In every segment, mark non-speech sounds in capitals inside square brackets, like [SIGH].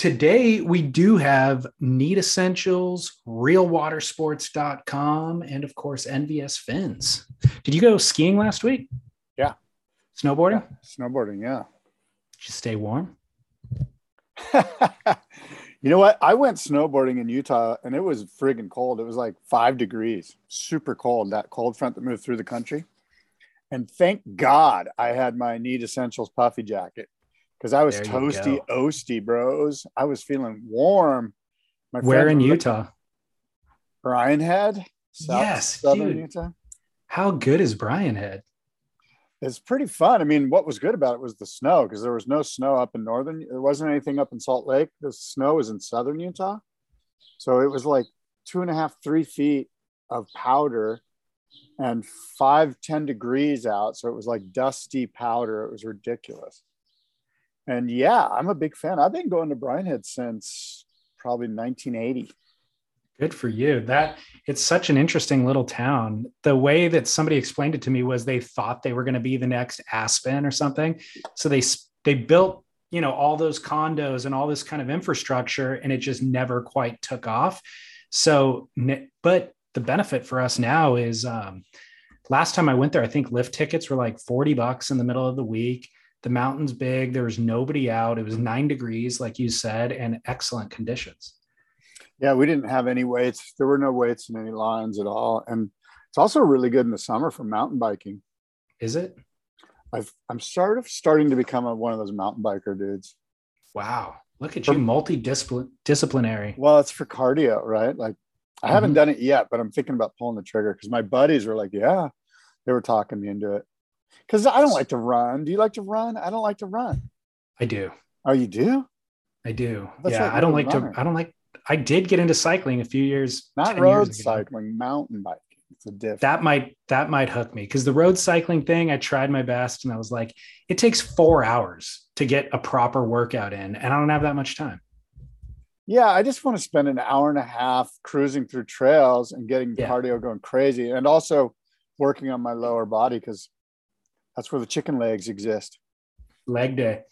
today we do have Neat Essentials, realwatersports.com, and of course, NVS Fins. Did you go skiing last week? Yeah. Snowboarding? Yeah, snowboarding, yeah. Did you stay warm? [LAUGHS] you know what? I went snowboarding in Utah and it was friggin' cold. It was like five degrees, super cold, that cold front that moved through the country. And thank God I had my Neat Essentials puffy jacket because I was There toasty, go. oasty, bros. I was feeling warm. My Where in Utah? Brian Head, South, Yes, Southern dude. Utah. How good is Brian Head? It's pretty fun. I mean, what was good about it was the snow because there was no snow up in northern. There wasn't anything up in Salt Lake. The snow was in southern Utah, so it was like two and a half, three feet of powder, and five, ten degrees out. So it was like dusty powder. It was ridiculous. And yeah, I'm a big fan. I've been going to Brian Head since probably 1980. Good for you. That it's such an interesting little town. The way that somebody explained it to me was they thought they were going to be the next Aspen or something. So they they built, you know, all those condos and all this kind of infrastructure and it just never quite took off. So but the benefit for us now is um last time I went there I think lift tickets were like 40 bucks in the middle of the week. The mountain's big, there was nobody out. It was 9 degrees like you said and excellent conditions. Yeah, we didn't have any waits. There were no waits in any lines at all. And it's also really good in the summer for mountain biking. Is it? I've, I'm sort of starting to become a, one of those mountain biker dudes. Wow. Look at you, multidisciplinary. Disciplinary. Well, it's for cardio, right? Like I haven't Mhm. done it yet, but I'm thinking about pulling the trigger because my buddies were like, yeah, they were talking me into it. Because I don't like to run. Do you like to run? I don't like to run. I do. Oh, you do? I do. That's yeah. right, I don't like to. I don't like, I did get into cycling a few years. Not road years cycling, mountain biking. It's a different. That might, that might hook me because the road cycling thing, I tried my best and I was like, it takes four hours to get a proper workout in. And I don't have that much time. Yeah, I just want to spend an hour and a half cruising through trails and getting Yeah. cardio going crazy and also working on my lower body because that's where the chicken legs exist. Leg day.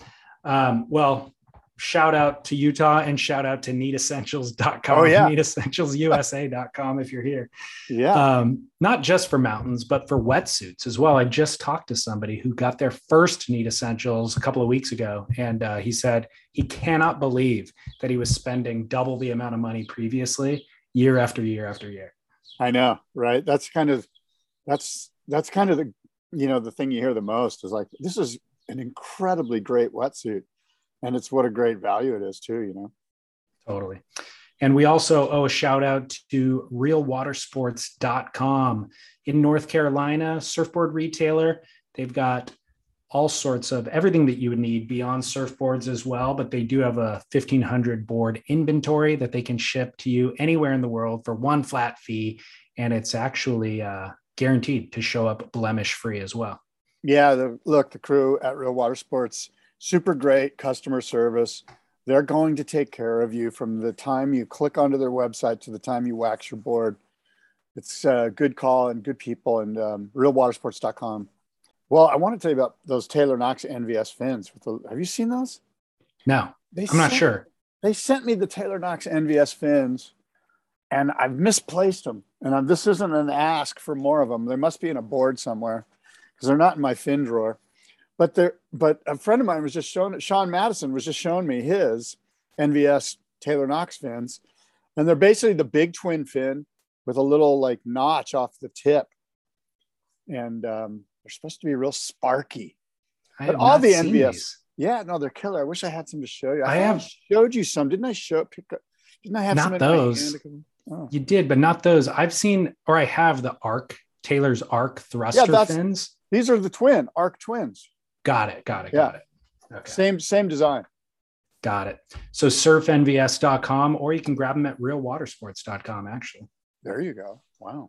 Um, well, shout out to Utah and shout out to neatessentials.com, Oh, yeah. neatessentialsusa.com if you're here. Yeah. um, not just for mountains, but for wetsuits as well. I just talked to somebody who got their first Neat Essentials a couple of weeks ago, and uh, he said he cannot believe that he was spending double the amount of money previously, year after year after year. I know, right? That's kind of that's that's kind of the you know the thing you hear the most is like this is an incredibly great wetsuit and it's what a great value it is too, you know. Totally. And we also owe a shout out to realwatersports.com in North Carolina, surfboard retailer. They've got all sorts of everything that you would need beyond surfboards as well, but they do have a 1500 board inventory that they can ship to you anywhere in the world for one flat fee. And it's actually uh, guaranteed to show up blemish free as well. Yeah, the look, the crew at Real Water Sports, super great customer service. They're going to take care of you from the time you click onto their website to the time you wax your board. It's a good call and good people and um, realwatersports.com. Well, I want to tell you about those Taylor Knox NVS fins. With the, have you seen those? No, They I'm not sure. They sent me the Taylor Knox NVS fins and I've misplaced them. And i this isn't an ask for more of them. They must be in a board somewhere because they're not in my fin drawer. But they're but a friend of mine was just showing Sean Madison was just showing me his NVS Taylor Knox fins. And they're basically the big twin fin with a little like notch off the tip. And um, they're supposed to be real sparky. I But all the NVS these. Yeah, no, they're killer. I wish I had some to show you. I thought have- showed you some. Didn't I show pick up? Didn't I have Not some in my those. Hand a couple- Oh. You did, but not those. I've seen, or I have the arc Taylor's arc thruster yeah, fins. These are the twin arc twins. Got it. Got it. Yeah. Got it. Okay. Same same design. Got it. So surfnvs.com, or you can grab them at realwatersports.com, actually. There you go. Wow.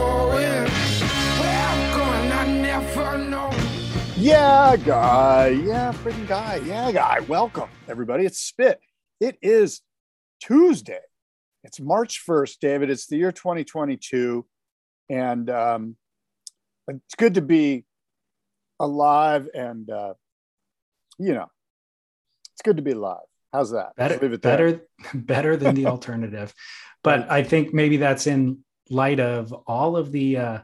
Yeah, guy. Yeah, freaking guy. Yeah, guy. Welcome, everybody. It's Spit. It is Tuesday. It's March 1st, David. It's the year 2022. And um, it's good to be alive and, uh, you know, it's good to be alive. How's that? Better, better, [LAUGHS] better than the [LAUGHS] alternative. But I think maybe that's in light of all of the uh,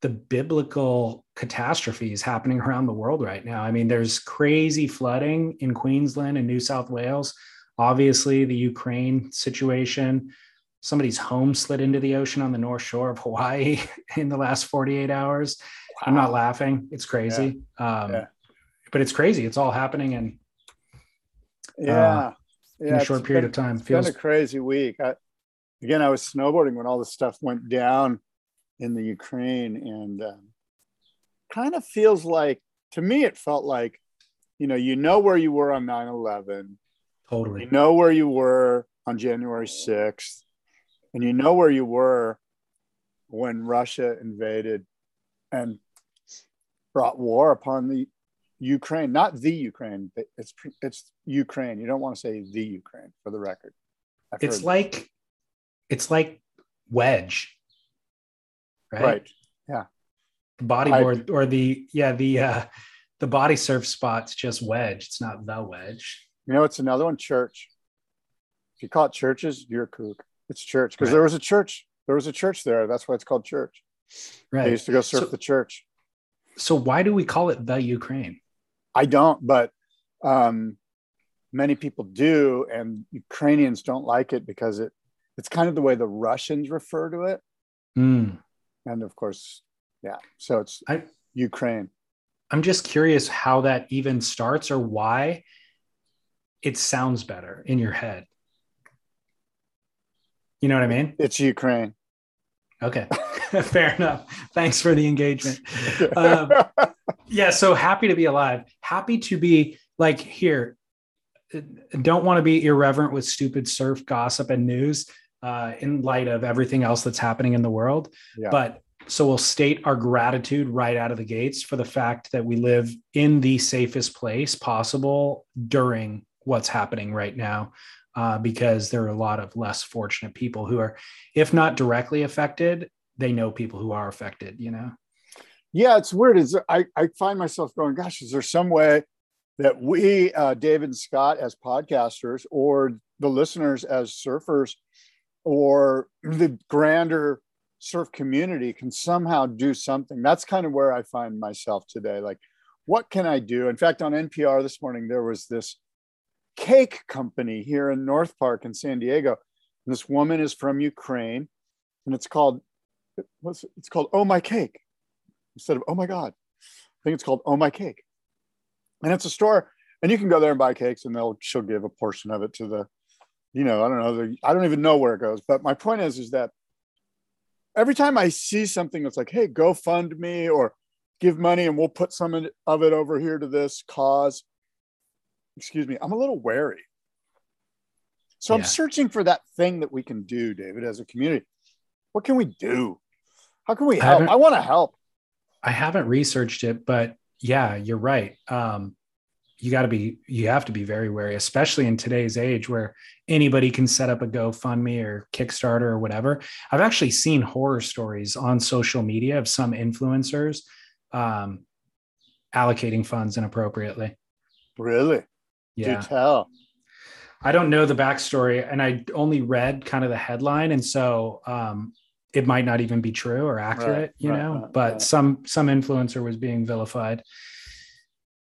the biblical catastrophes happening around the world right now. I mean, there's crazy flooding in Queensland and New South Wales. Obviously, the Ukraine situation. Somebody's home slid into the ocean on the north shore of Hawaii [LAUGHS] in the last 48 hours. I'm not laughing. It's crazy. Um, Yeah. But it's crazy. It's all happening in, Yeah. in yeah, a short period been- of time. It's Feels been a crazy week. I, again, I was snowboarding when all this stuff went down in the Ukraine, and um, kind of feels like to me, it felt like, you know, you know where you were on 9 11, totally. you know where you were on January 6th, and you know where you were when Russia invaded and brought war upon the Ukraine, not the Ukraine, but it's it's Ukraine. You don't want to say the Ukraine for the record. I've it's like it's like wedge right, right. The bodyboard or the yeah the uh the body surf spot's just wedge it's not the wedge You know, it's another one. Church. If you call it churches, you're a kook. It's church because Right. there was a church. There was a church there. That's why it's called church. I right used to go surf So- the church. so why do we call it the ukraine I don't, but um, many people do, and Ukrainians don't like it because it it's kind of the way the Russians refer to it, Hmm. and of course, yeah. So it's I- Ukraine. i'm just curious how that even starts or why it sounds better in your head you know what i mean It's Ukraine. okay [LAUGHS] fair enough thanks for the engagement [LAUGHS] Um, yeah so happy to be alive happy to be like here don't want to be irreverent with stupid surf gossip and news uh, in light of everything else that's happening in the world Yeah. but so we'll state our gratitude right out of the gates for the fact that we live in the safest place possible during what's happening right now uh, because there are a lot of less fortunate people who are if not directly affected they know people who are affected you know yeah, it's weird. Is I I find myself going, gosh, is there some way that we, uh, David and Scott, as podcasters, or the listeners as surfers, or the grander surf community can somehow do something? That's kind of where I find myself today. Like, what can I do? In fact, on NPR this morning, there was this cake company here in North Park in San Diego. And this woman is from Ukraine, and it's called what's it? it's called Oh My Cake instead of oh my god i think it's called oh my cake and it's a store and you can go there and buy cakes and they'll she'll give a portion of it to the you know i don't know the, i don't even know where it goes but my point is is that every time i see something that's like hey go fund me or give money and we'll put some of it- over here to this cause excuse me i'm a little wary. So i'm searching for that thing that we can do david as a community. What can we do? How can we help? haven't- i want to help. I haven't researched it, but yeah, you're right. Um, you got to be, you have to be very wary, especially in today's age where anybody can set up a GoFundMe or Kickstarter or whatever. I've actually seen horror stories on social media of some influencers um, allocating funds inappropriately. really Yeah. do tell I don't know the backstory and I only read kind of the headline. And so um, it might not even be true or accurate, Right, you right, know, right, but some, some influencer was being vilified.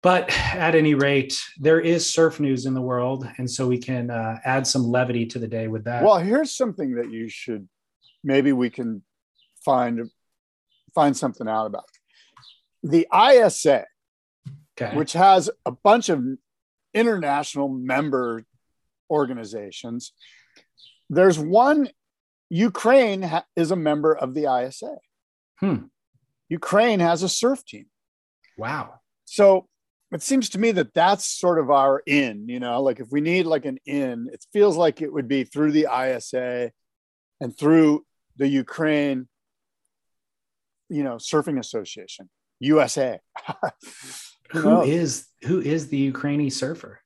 But at any rate, there is surf news in the world. And so we can uh, add some levity to the day with that. well here's something that you should maybe we can find find something out about the isa okay. which has a bunch of international member organizations there's one ukraine ha- is a member of the isa Hmm. ukraine has a surf team wow. so it seems to me that that's sort of our in you know like if we need like an in it feels like it would be through the isa and through the ukraine you know surfing association USA. [LAUGHS] Who knows? is who is the Ukrainian surfer?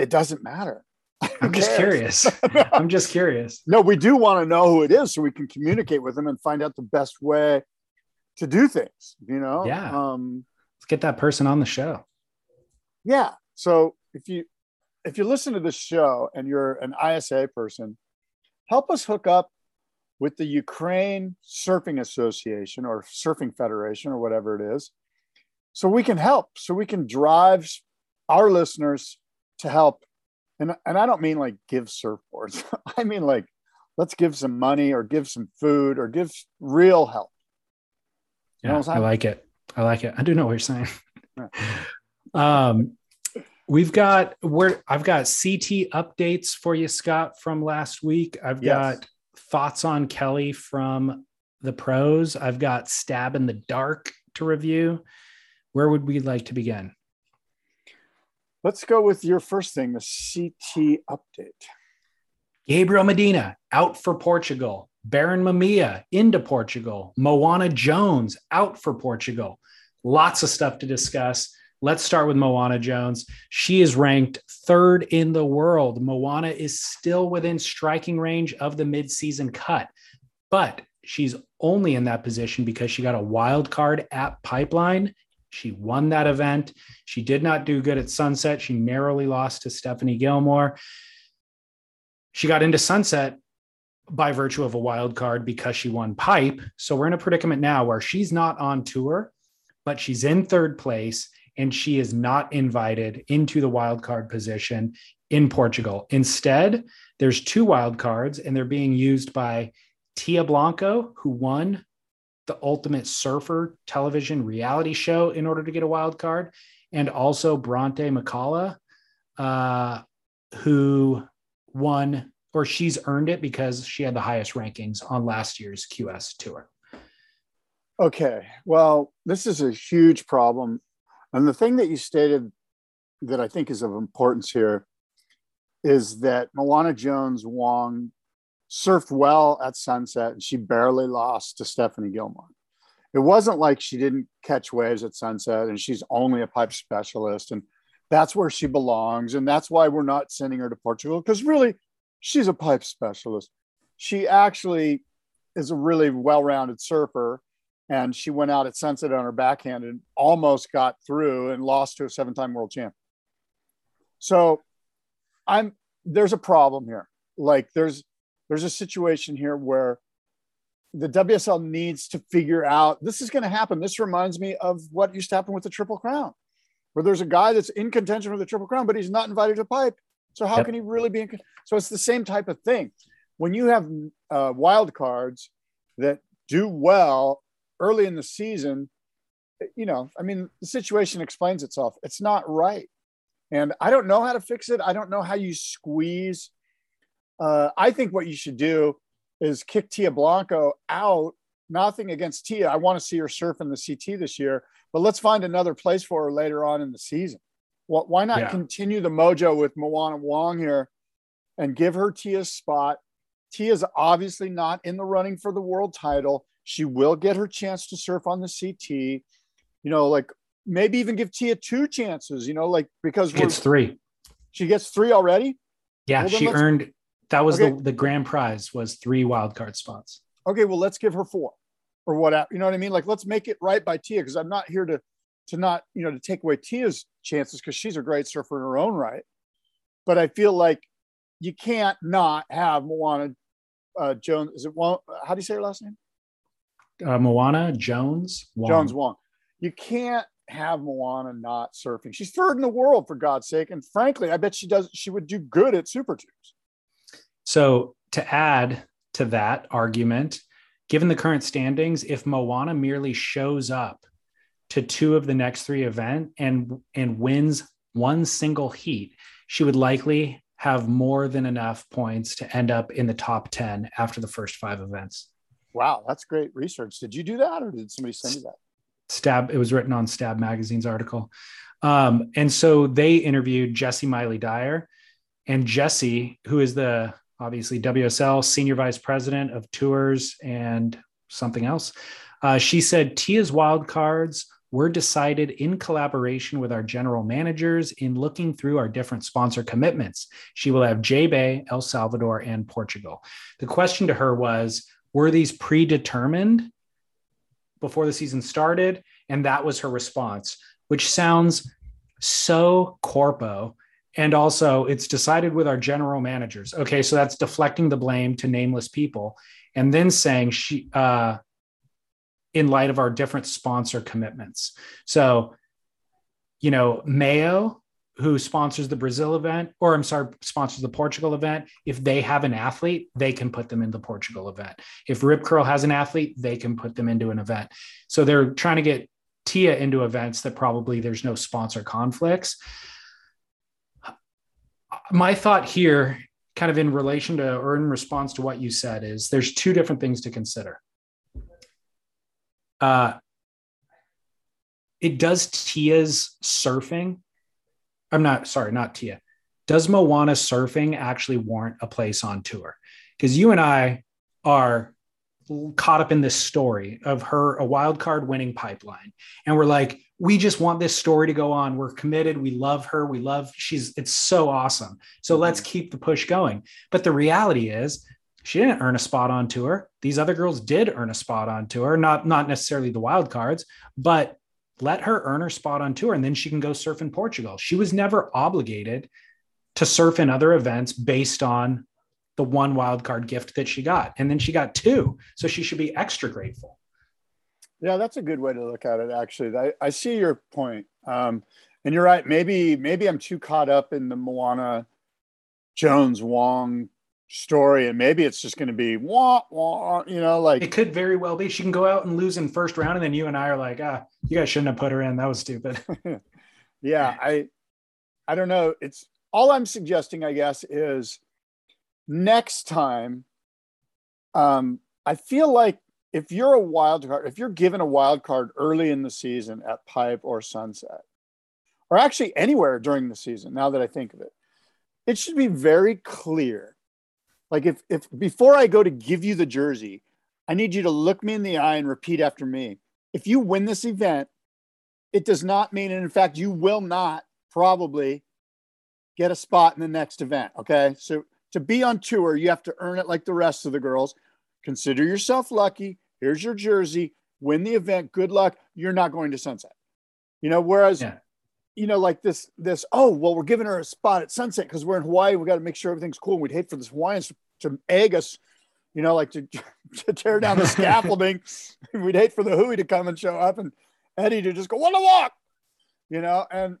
It doesn't matter. [LAUGHS] I'm just curious. [LAUGHS] I'm just curious. No, we do want to know who it is so we can communicate with them and find out the best way to do things, you know? Yeah. Um, Let's get that person on the show. yeah. So if you if you listen to this show and you're an ISA person, help us hook up with the Ukraine Surfing Association or Surfing Federation or whatever it is, so we can help, so we can drive our listeners to help. And, and I don't mean like give surfboards. [LAUGHS] I mean like let's give some money or give some food or give real help. You know Yeah, I like it. I like it. I do know what you're saying. [LAUGHS] Um, we've got where I've got CT updates for you, Scott, from last week. I've Yes. got thoughts on Kelly from the pros. I've got stab in the dark to review. Where would we like to begin? Let's go with your first thing, the CT update. Gabriel Medina out for Portugal. Barron Mamiya into Portugal. Moana Jones out for Portugal. Lots of stuff to discuss. Let's start with Moana Jones. She is ranked third in the world. Moana is still within striking range of the midseason cut, but she's only in that position because she got a wild card at Pipeline. She won that event. She did not do good at Sunset. She narrowly lost to Stephanie Gilmore she got into sunset by virtue of a wild card because she won pipe. So we're in a predicament now where she's not on tour but she's in third place and she is not invited into the wild card position in portugal. Instead there's two wild cards and they're being used by tia blanco who won the ultimate surfer television reality show in order to get a wild card and also bronte macaulay uh, who won or she's earned it because she had the highest rankings on last year's QS tour. Okay. Well, this is a huge problem. And the thing that you stated that I think is of importance here is that Moana Jones Wong surfed well at sunset and she barely lost to Stephanie Gilmore. It wasn't like she didn't catch waves at sunset and she's only a pipe specialist and that's where she belongs. And that's why we're not sending her to Portugal because really she's a pipe specialist. She actually is a really well rounded surfer and she went out at sunset on her backhand and almost got through and lost to a seven-time world champ. So I'm there's a problem here. Like there's there's a situation here where the WSL needs to figure out this is going to happen. This reminds me of what used to happen with the Triple Crown, where there's a guy that's in contention for the Triple Crown, but he's not invited to pipe. So how Yep. can he really be in? So it's the same type of thing. When you have uh, wild cards that do well early in the season, you know, I mean, the situation explains itself. It's not right. And I don't know how to fix it. I don't know how you squeeze. Uh, I think what you should do is kick Tia Blanco out. Nothing against Tia. I want to see her surf in the CT this year, but let's find another place for her later on in the season. Wh- Why not Yeah. continue the mojo with Moana Wong here and give her Tia's spot? Tia's obviously not in the running for the world title. She will get her chance to surf on the CT. You know, like maybe even give Tia two chances, you know, like because we're, It's three. she gets three already. Yeah, Well, she earned that was Okay. the, the grand prize was three wildcard spots. Okay, well, let's give her four or whatever. You know what I mean? Like, let's make it right by Tia because I'm not here to to not you know to take away Tia's chances because she's a great surfer in her own right. But I feel like you can't not have Moana uh, Jones. Is it Wong? How do you say her last name? Uh, Moana Jones. Wong. Jones Wong. You can't have Moana not surfing. She's third in the world for God's sake. And frankly, I bet she does. She would do good at Super Tubes. So to add to that argument, given the current standings, if Moana merely shows up to two of the next three event and and wins one single heat, she would likely have more than enough points to end up in the top 10 after the first five events. Wow, that's great research. Did you do that, or did somebody send you that? Stab, it was written on Stab Magazine's article. Um, and so they interviewed Jessi Miley-Dyer. And Jesse, who is the obviously WSL senior vice president of tours and something else, Uh, she said Tia's wild cards were decided in collaboration with our general managers in looking through our different sponsor commitments. She will have J Bay, El Salvador, and Portugal. The question to her was Were these predetermined before the season started? And that was her response, which sounds so corpo. And also, it's decided with our general managers. Okay, so that's deflecting the blame to nameless people, and then saying she, uh, in light of our different sponsor commitments. So, you know, MEO, who sponsors the Brazil event, or I'm sorry, sponsors the Portugal event, if they have an athlete, they can put them in the Portugal event. If Rip Curl has an athlete, they can put them into an event. So they're trying to get Tia into events that probably there's no sponsor conflicts. My thought here, kind of in relation to or in response to what you said, is there's two different things to consider uh, it does Tia's surfing. I'm not sorry, not Tia. Does Moana surfing actually warrant a place on tour? Because you and I are caught up in this story of her a wild card winning pipeline. And we're like we just want this story to go on. We're committed. We love her. We love she's it's so awesome. So let's keep the push going. But the reality is she didn't earn a spot on tour. These other girls did earn a spot on tour, not not necessarily the wild cards, but let her earn her spot on tour and then she can go surf in Portugal. She was never obligated to surf in other events based on the one wild card gift that she got. And then she got two. So she should be extra grateful. Yeah, that's a good way to look at it. Actually, I, I see your point, um, and you're right. Maybe maybe I'm too caught up in the Moana Jones Wong story and maybe it's just going to be wah, wah, you know like it could very well be. She can go out and lose in first round and then you and i are like ah you guys shouldn't have put her in. That was stupid. [LAUGHS] Yeah i i don't know. It's all i'm suggesting i guess is next time um i feel like if you're a wild card if you're given a wild card early in the season at pipe or sunset or actually anywhere during the season now that i think of it it should be very clear like if if before I go to give you the jersey, I need you to look me in the eye and repeat after me. If you win this event, it does not mean, and in fact, you will not probably get a spot in the next event. Okay. So to be on tour, you have to earn it like the rest of the girls. Consider yourself lucky. Here's your jersey. Win the event. Good luck. You're not going to sunset. You know, whereas yeah you know, like this, this, oh, well, we're giving her a spot at sunset because we're in Hawaii. We got to make sure everything's cool. And we'd hate for this Hawaiians to egg us, you know, like to, [LAUGHS] to tear down the scaffolding. [LAUGHS] we'd hate for the Hui to come and show up and Eddie to just go, what a walk, you know, and,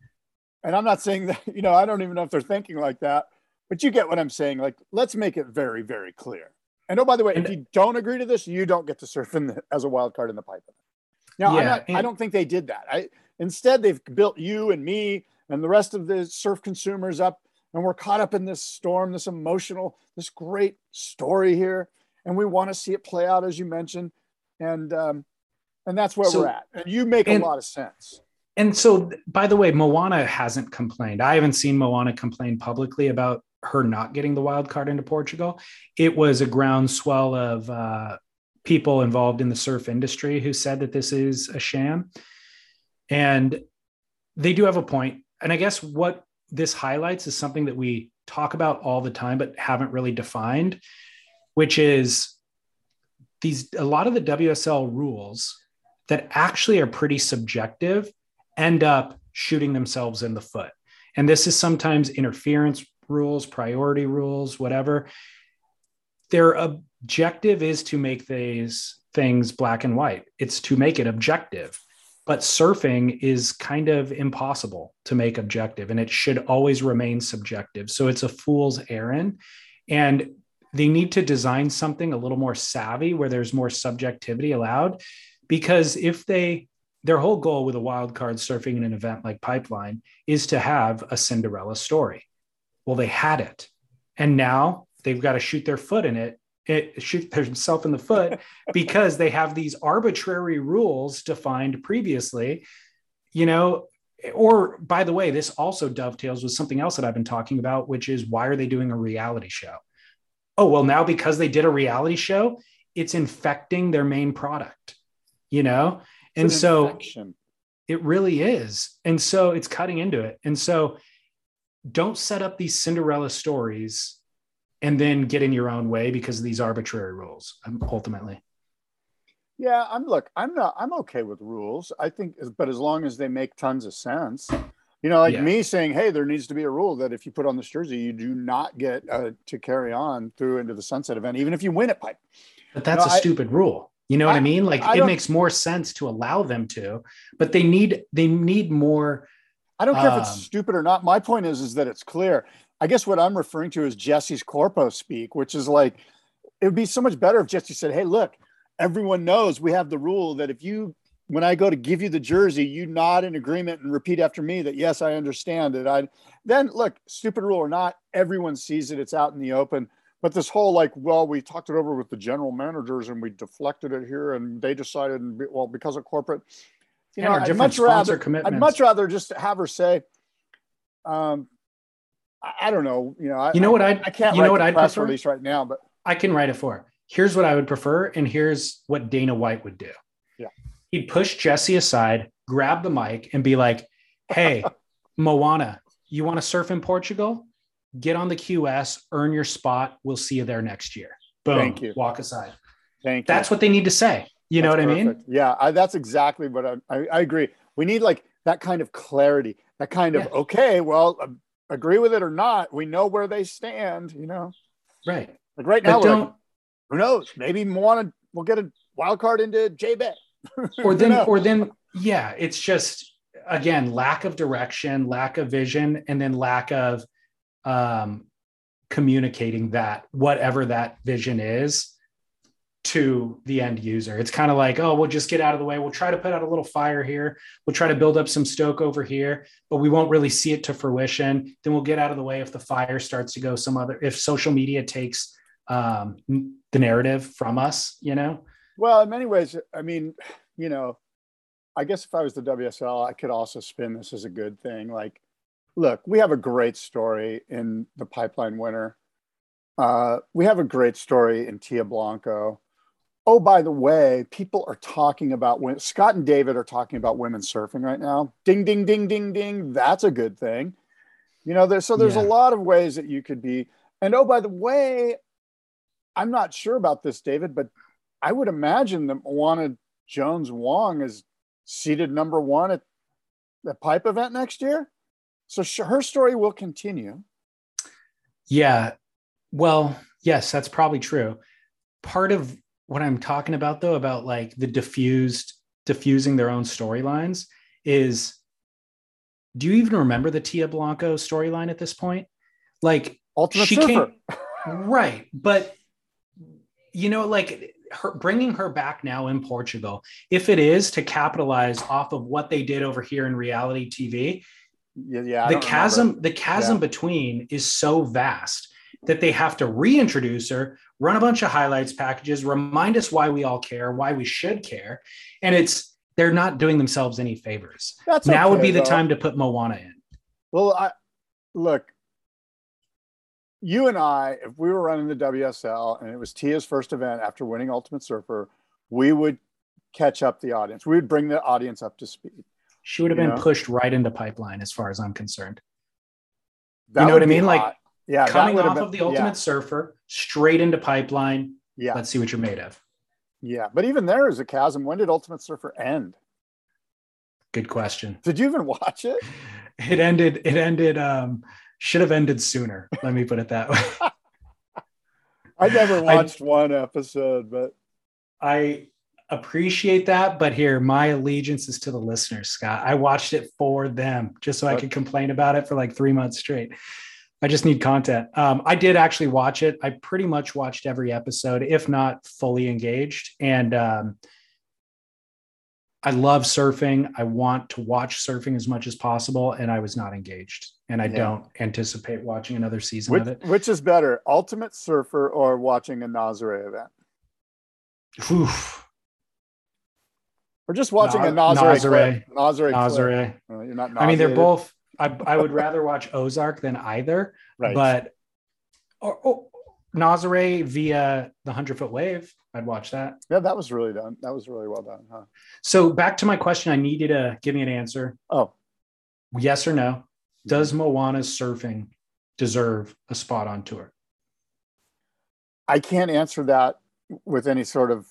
and I'm not saying that, you know, I don't even know if they're thinking like that, but you get what I'm saying. Like, let's make it very, very clear. And oh, by the way, if you don't agree to this, you don't get to surf in the, as a wild card in the pipe. Now, yeah, not, and- I don't think they did that. I, Instead, they've built you and me and the rest of the surf consumers up, and we're caught up in this storm, this emotional, this great story here, and we want to see it play out as you mentioned, and um, and that's where so, we're at. And you make and, a lot of sense. And so, by the way, Moana hasn't complained. I haven't seen Moana complain publicly about her not getting the wild card into Portugal. It was a groundswell of uh, people involved in the surf industry who said that this is a sham. And they do have a point. And I guess what this highlights is something that we talk about all the time, but haven't really defined, which is these a lot of the WSL rules that actually are pretty subjective end up shooting themselves in the foot. And this is sometimes interference rules, priority rules, whatever. Their objective is to make these things black and white. It's to make it objective but surfing is kind of impossible to make objective and it should always remain subjective. So it's a fool's errand and they need to design something a little more savvy where there's more subjectivity allowed because if they their whole goal with a wild card surfing in an event like pipeline is to have a cinderella story. Well they had it and now they've got to shoot their foot in it it shoot themselves in the foot [LAUGHS] because they have these arbitrary rules defined previously you know or by the way this also dovetails with something else that i've been talking about which is why are they doing a reality show oh well now because they did a reality show it's infecting their main product you know? And an so infection. it really is. And so it's cutting into it. And so don't set up these Cinderella stories and then get in your own way because of these arbitrary rules um, ultimately. Yeah, I'm look, I'm not I'm okay with rules. I think but as long as they make tons of sense. You know, like Yeah. me saying, "Hey, there needs to be a rule that if you put on this jersey, you do not get uh, to carry on through into the sunset event, even if you win it by." But that's a I- stupid rule. You know what I, I- mean? Like I it makes more sense to allow them to, but they need they need more I don't care if it's Um, stupid or not. My point is, is that it's clear. I guess what I'm referring to is Jessi's corpo speak, which is like, it would be so much better if Jessi said, "Hey, look, everyone knows we have the rule that if you, when I go to give you the jersey, you nod in agreement and repeat after me that yes, I understand it." I then look, stupid rule or not, everyone sees it. It's out in the open. But this whole like, well, we talked it over with the general managers and we deflected it here, and they decided, and well, because of corporate, you and know, I'd much rather. I'd much rather just have her say, um, I, I don't know, you know, I, you know what I'd I can't you write know what I'd press prefer? release right now, but I can write it for. Here's what I would prefer, and here's what Dana White would do. Yeah. He'd push Jessi aside, grab the mic, and be like, Hey, [LAUGHS] Moana, you want to surf in Portugal? Get on the QS, earn your spot. We'll see you there next year. Boom. Thank you. Walk aside. thank That's you. what they need to say. You know what That's I mean? Yeah, I, that's exactly what I, I, I agree. We need like that kind of clarity, that kind of, Yeah. okay, well, agree with it or not, we know where they stand, you know, Right. like right now, like, who knows? Maybe Moana will get a wild card into J Bay. [LAUGHS] or then or then yeah it's just again lack of direction lack of vision and then lack of um communicating that whatever that vision is to the end user it's kind of like oh we'll just get out of the way we'll try to put out a little fire here we'll try to build up some stoke over here but we won't really see it to fruition then we'll get out of the way if the fire starts to go some other if social media takes um the narrative from us you know Well, in many ways, I mean, you know, I guess if I was the WSL, I could also spin this as a good thing. Like, look, we have a great story in the pipeline winner. Uh, we have a great story in Tia Blanco. Oh, by the way, people are talking about when Scott and David are talking about women surfing right now. Ding, ding, ding, ding, ding. That's a good thing. You know, there's so there's Yeah. a lot of ways that you could be. And oh, by the way, I'm not sure about this, David, but I would imagine that Moana Jones Wong is seated number one at the pipe event next year. So sh- her story will continue. Yeah. Well, yes, that's probably true. Part of what I'm talking about though about like the diffused diffusing their own storylines is do you even remember the Tia Blanco storyline at this point? Like Ultimate she Surfer. came [LAUGHS] right, but you know like her bringing her back now in Portugal, if it is to capitalize off of what they did over here in reality TV, Yeah, yeah. The don't chasm remember. the chasm Yeah. between is so vast that they have to reintroduce her run a bunch of highlights packages remind us why we all care why we should care and it's they're not doing themselves any favors That's now would okay, be the though. time to put moana in Well, I look. You and I, if we were running the WSL and it was Tia's first event after winning Ultimate Surfer, we would catch up the audience. We would bring the audience up to speed. she would have You been know? pushed right into pipeline as far as i'm concerned That You know what I mean? Like, hot. Yeah, coming off been- of the ultimate yeah, surfer straight into pipeline Yeah, let's see what you're made of yeah. But even there is a chasm. When did Ultimate Surfer end? good question Did you even watch it? [LAUGHS] it ended it ended um should have ended sooner let me put it that way [LAUGHS] I never I- watched one episode, but I appreciate that, but here my allegiance is to the listeners, Scott. I watched it for them just so I could complain about it for like three months straight. I just need content. Um, I did actually watch it. I pretty much watched every episode, if not fully engaged. And um, I love surfing. I want to watch surfing as much as possible, and I was not engaged. And I Yeah. don't anticipate watching another season which, of it. which is better, Ultimate Surfer or watching a Nazare event? Oof. Or just watching a Na- Nazare Nazare. clip. Nazare. clip. Nazare. Uh, you're not I mean, they're both. I, I would rather watch Ozark than either, right. but or, or Nazare via the hundred foot wave. I'd watch that. Yeah, that was really done. That was really well done, huh? So back to my question, I need you to give me an answer. Oh, Yes or no? Does Moana's surfing deserve a spot on tour? I can't answer that with any sort of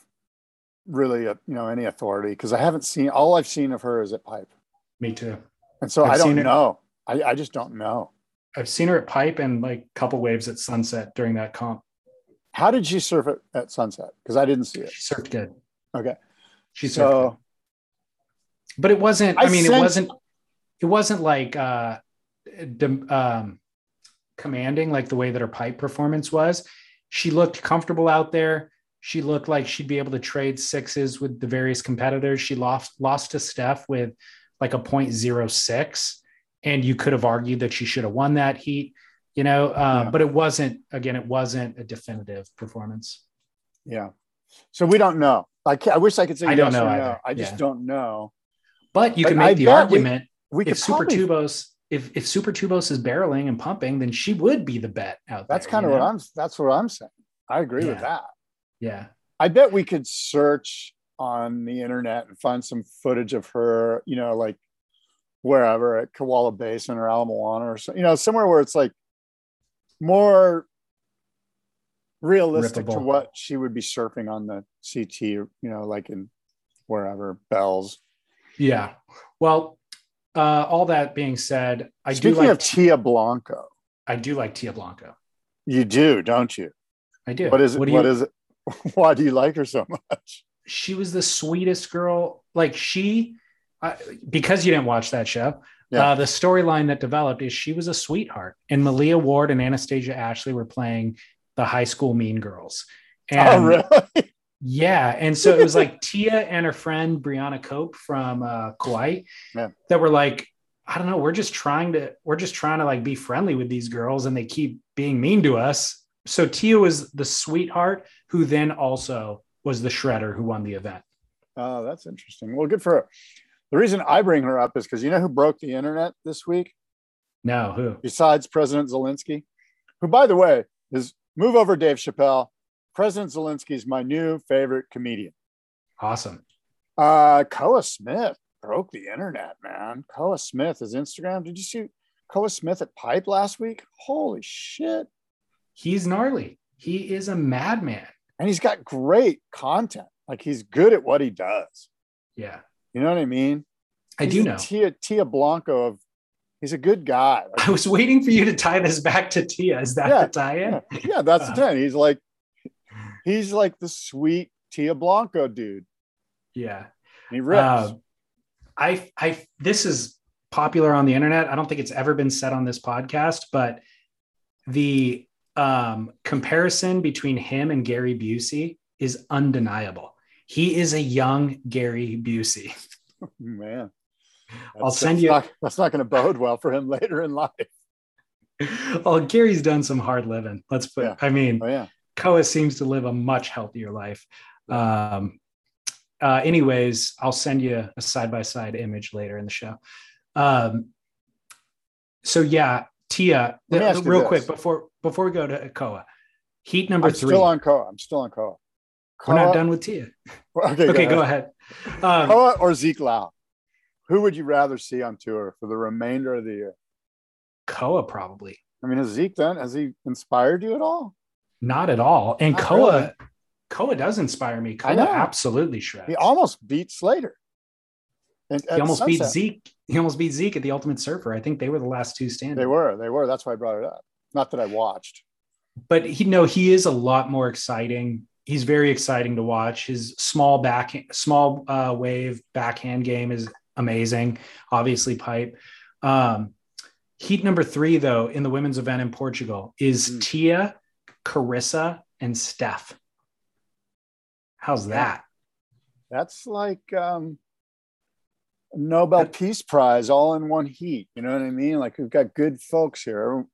really, uh, you know, any authority because I haven't seen all I've seen of her is at Pipe, Me too. And so I've I don't seen her- know. I, I just don't know. I've seen her at Pipe and like a couple waves at Sunset during that comp. How did she surf it at sunset? Because I didn't see it. She surfed good. Okay, She surfed good. so but it wasn't i, I mean it wasn't it wasn't like uh um commanding like the way that her pipe performance was she looked comfortable out there she looked like she'd be able to trade sixes with the various competitors she lost lost to steph with like a 0.06 and you could have argued that she should have won that heat you know uh, Yeah. but it wasn't again it wasn't a definitive performance yeah, so we don't know. I can't, I wish I could say I don't yes know no. I just Yeah. don't know. but you But can I make the bet we- argument We could if Super probably, Tubos, if if Super Tubos is barreling and pumping, then she would be the bet out That's there. kind of you what? I'm. That's what I'm saying. I agree with that. Yeah, I bet we could search on the internet and find some footage of her, you know, like wherever at Kewalo Basin or Ala Moana or so, you know, somewhere where it's like more realistic to what she would be surfing on the CT, you know, like in wherever Bells. yeah. Well, uh, all that being said, I Speaking do like of Tia Blanco, I do like Tia Blanco. you do, don't you? I do. What is it? What What do you, is it? [LAUGHS] Why do you like her so much? She was the sweetest girl. Like she, I because you didn't watch that show. Yeah. Uh, the storyline that developed is she was a sweetheart, and Malia Ward and Anastasia Ashley were playing the high school mean girls. [LAUGHS] And oh, really? Yeah, and so it was like [LAUGHS] Tia and her friend Brianna Cope from uh, Kauai Yeah. that were like, I don't know, we're just trying to, we're just trying to like be friendly with these girls, and they keep being mean to us. So Tia was the sweetheart who then also was the shredder who won the event. Oh, that's interesting. Well, good for her. The reason I bring her up is because you know who broke the internet this week No, who? besides President Zelensky, who, by the way, is move over Dave Chappelle. President Zelensky is my new favorite comedian. Awesome. Uh, Koa Smith broke the internet, man. Koa Smith, his Instagram. Did you see Koa Smith at Pipe last week? Holy shit. He's gnarly. He is a madman. And he's got great content. Like he's good at what he does. Yeah, You know what I mean? I He's do know. Tia, Tia Blanco of, he's a good guy. Like, I was waiting for you to tie this back to Tia. Is that Yeah, the tie-in? yeah, yeah, that's the Uh. thing. He's like, he's like the sweet Tia Blanco dude. Yeah. And he rips. Uh, I, I, this is popular on the internet. I don't think it's ever been said on this podcast, but the um, comparison between him and Gary Busey is undeniable. He is a young Gary Busey. [LAUGHS] Man, I'll That's- send that's you- Not, that's not going to bode well for him [LAUGHS] later in life. [LAUGHS] well, Gary's done some hard living. Let's put. Yeah. I mean, Oh yeah. Koa seems to live a much healthier life. Um, uh, anyways, I'll send you a side by side image later in the show. Um, so yeah, Tia, Let me ask you real this. quick before before we go to Koa, heat number I'm three. still on Koa. I'm still on Koa. We're not done with Tia. Okay, [LAUGHS] Okay, go ahead. Um, Koa or Zeke Lau? Who would you rather see on tour for the remainder of the year? Koa probably I mean, has Zeke done? Has he inspired you at all? not at all. And Not Koa, really. Koa does inspire me. I Koa know. absolutely shreds. He almost beat Slater. And He almost beat Zeke. He almost beat Zeke at the Ultimate Surfer. I think they were the last two standing. They were. They were. That's why I brought it up. Not that I watched. but he no, he is a lot more exciting. He's very exciting to watch. His small back, small uh, wave backhand game is amazing. Obviously, pipe. Um, heat number three, though, in the women's event in Portugal is Mm. Tia, Carissa, and Steph. How's that? That's like um, Nobel Peace Prize all in one heat. You know what I mean? Like we've got good folks here.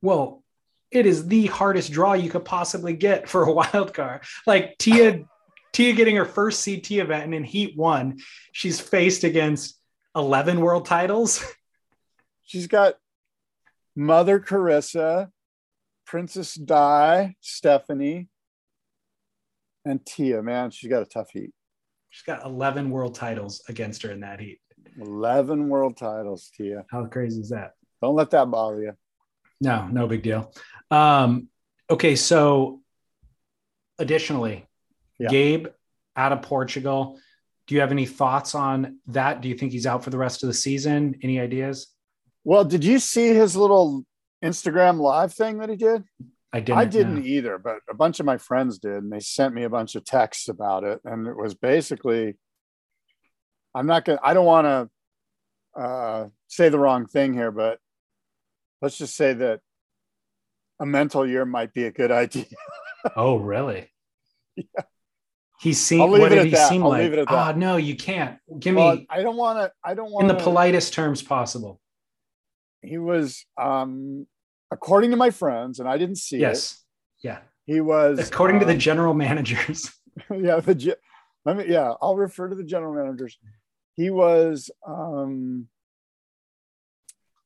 Well, it is the hardest draw you could possibly get for a [LAUGHS] wild card. Like Tia, Tia getting her first CT event, and in Heat One, she's faced against eleven world titles. [LAUGHS] She's got Mother Carissa, Princess Di, Stephanie, and Tia. Man, she's got a tough heat. She's got 11 world titles against her in that heat. 11 world titles, Tia. How crazy is that? Don't let that bother you. No, no big deal. Um, okay, so additionally, Yeah. Gabe out of Portugal. Do you have any thoughts on that? Do you think he's out for the rest of the season? Any ideas? Well, did you see his little Instagram live thing that he did? I didn't. I didn't know. either, but a bunch of my friends did, and they sent me a bunch of texts about it. And it was basically, I'm not gonna, I don't want to uh, say the wrong thing here, but let's just say that a mental year might be a good [LAUGHS] idea. Oh, really? [LAUGHS] Yeah. He seemed. What did he that. seem I'll like? Oh no, you can't. Give Well, me I don't want to. I don't want in the politest terms possible. He was, um, according to my friends, and I didn't see it. Yes. Yeah. He was According to the um, general managers. [LAUGHS] [LAUGHS] yeah, the let me yeah, I'll refer to the general managers. He was um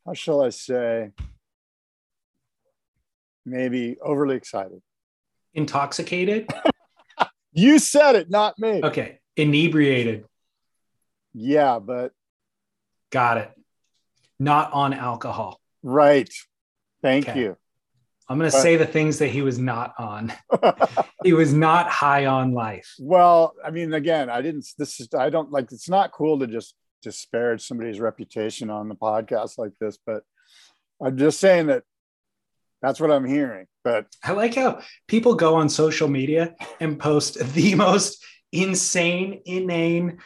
how shall I say maybe overly excited. Intoxicated. [LAUGHS] You said it, not me. Okay. Inebriated. Yeah, but Got it. Not on alcohol. right. Thank Okay. you. I'm going to say the things that he was not on. [LAUGHS] he was not high on life. well, I mean, again, I didn't this is I don't like it's not cool to just disparage somebody's reputation on the podcast like this, but I'm just saying that that's what I'm hearing. But I like how people go on social media and post the most insane, inane,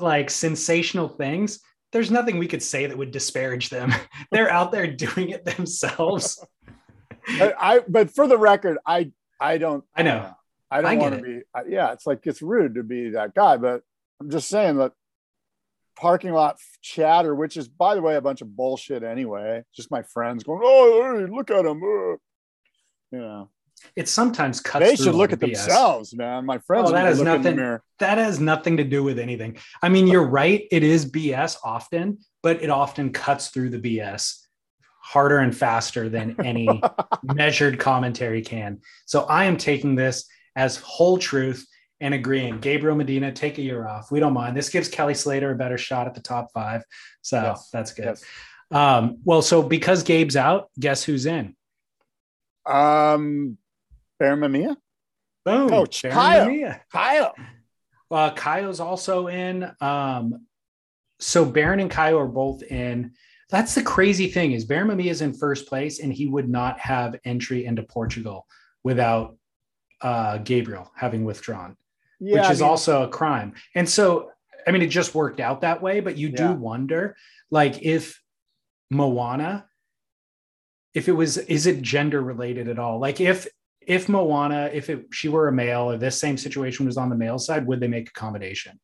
like sensational things. There's nothing we could say that would disparage them. [LAUGHS] They're out there doing it themselves. [LAUGHS] I, I but for the record, I I don't I know. I I don't want to be I, yeah, it's like it's rude to be that guy, but I'm just saying that parking lot chatter, which is by the way a bunch of bullshit anyway. Just my friends going, oh, hey, look at him. uh," You know, It sometimes cuts. they should look the at BS. themselves, man. My friends, Oh, that has look in the nothing- That has nothing to do with anything. I mean, you're right. It is BS often, but it often cuts through the BS harder and faster than any [LAUGHS] measured commentary can. So I am taking this as whole truth and agreeing. Gabriel Medina, take a year off. We don't mind. This gives Kelly Slater a better shot at the top five. So Yes. that's good. Yes. Um, well, so because Gabe's out, guess who's in? Um, Boom. Oh, Kyle. Mamiya. Kyle. Uh, Kaio's also in. Um, so Barron and Kaio are both in. That's the crazy thing is Barron Mamiya is in first place, and he would not have entry into Portugal without uh, Gabriel having withdrawn, Yeah, which I is mean, also a crime. And so, I mean, it just worked out that way. But you do wonder, like, if Moana, if it was, is it gender related at all? Like, if if Moana, if it, she were a male, or this same situation was on the male side, would they make accommodation?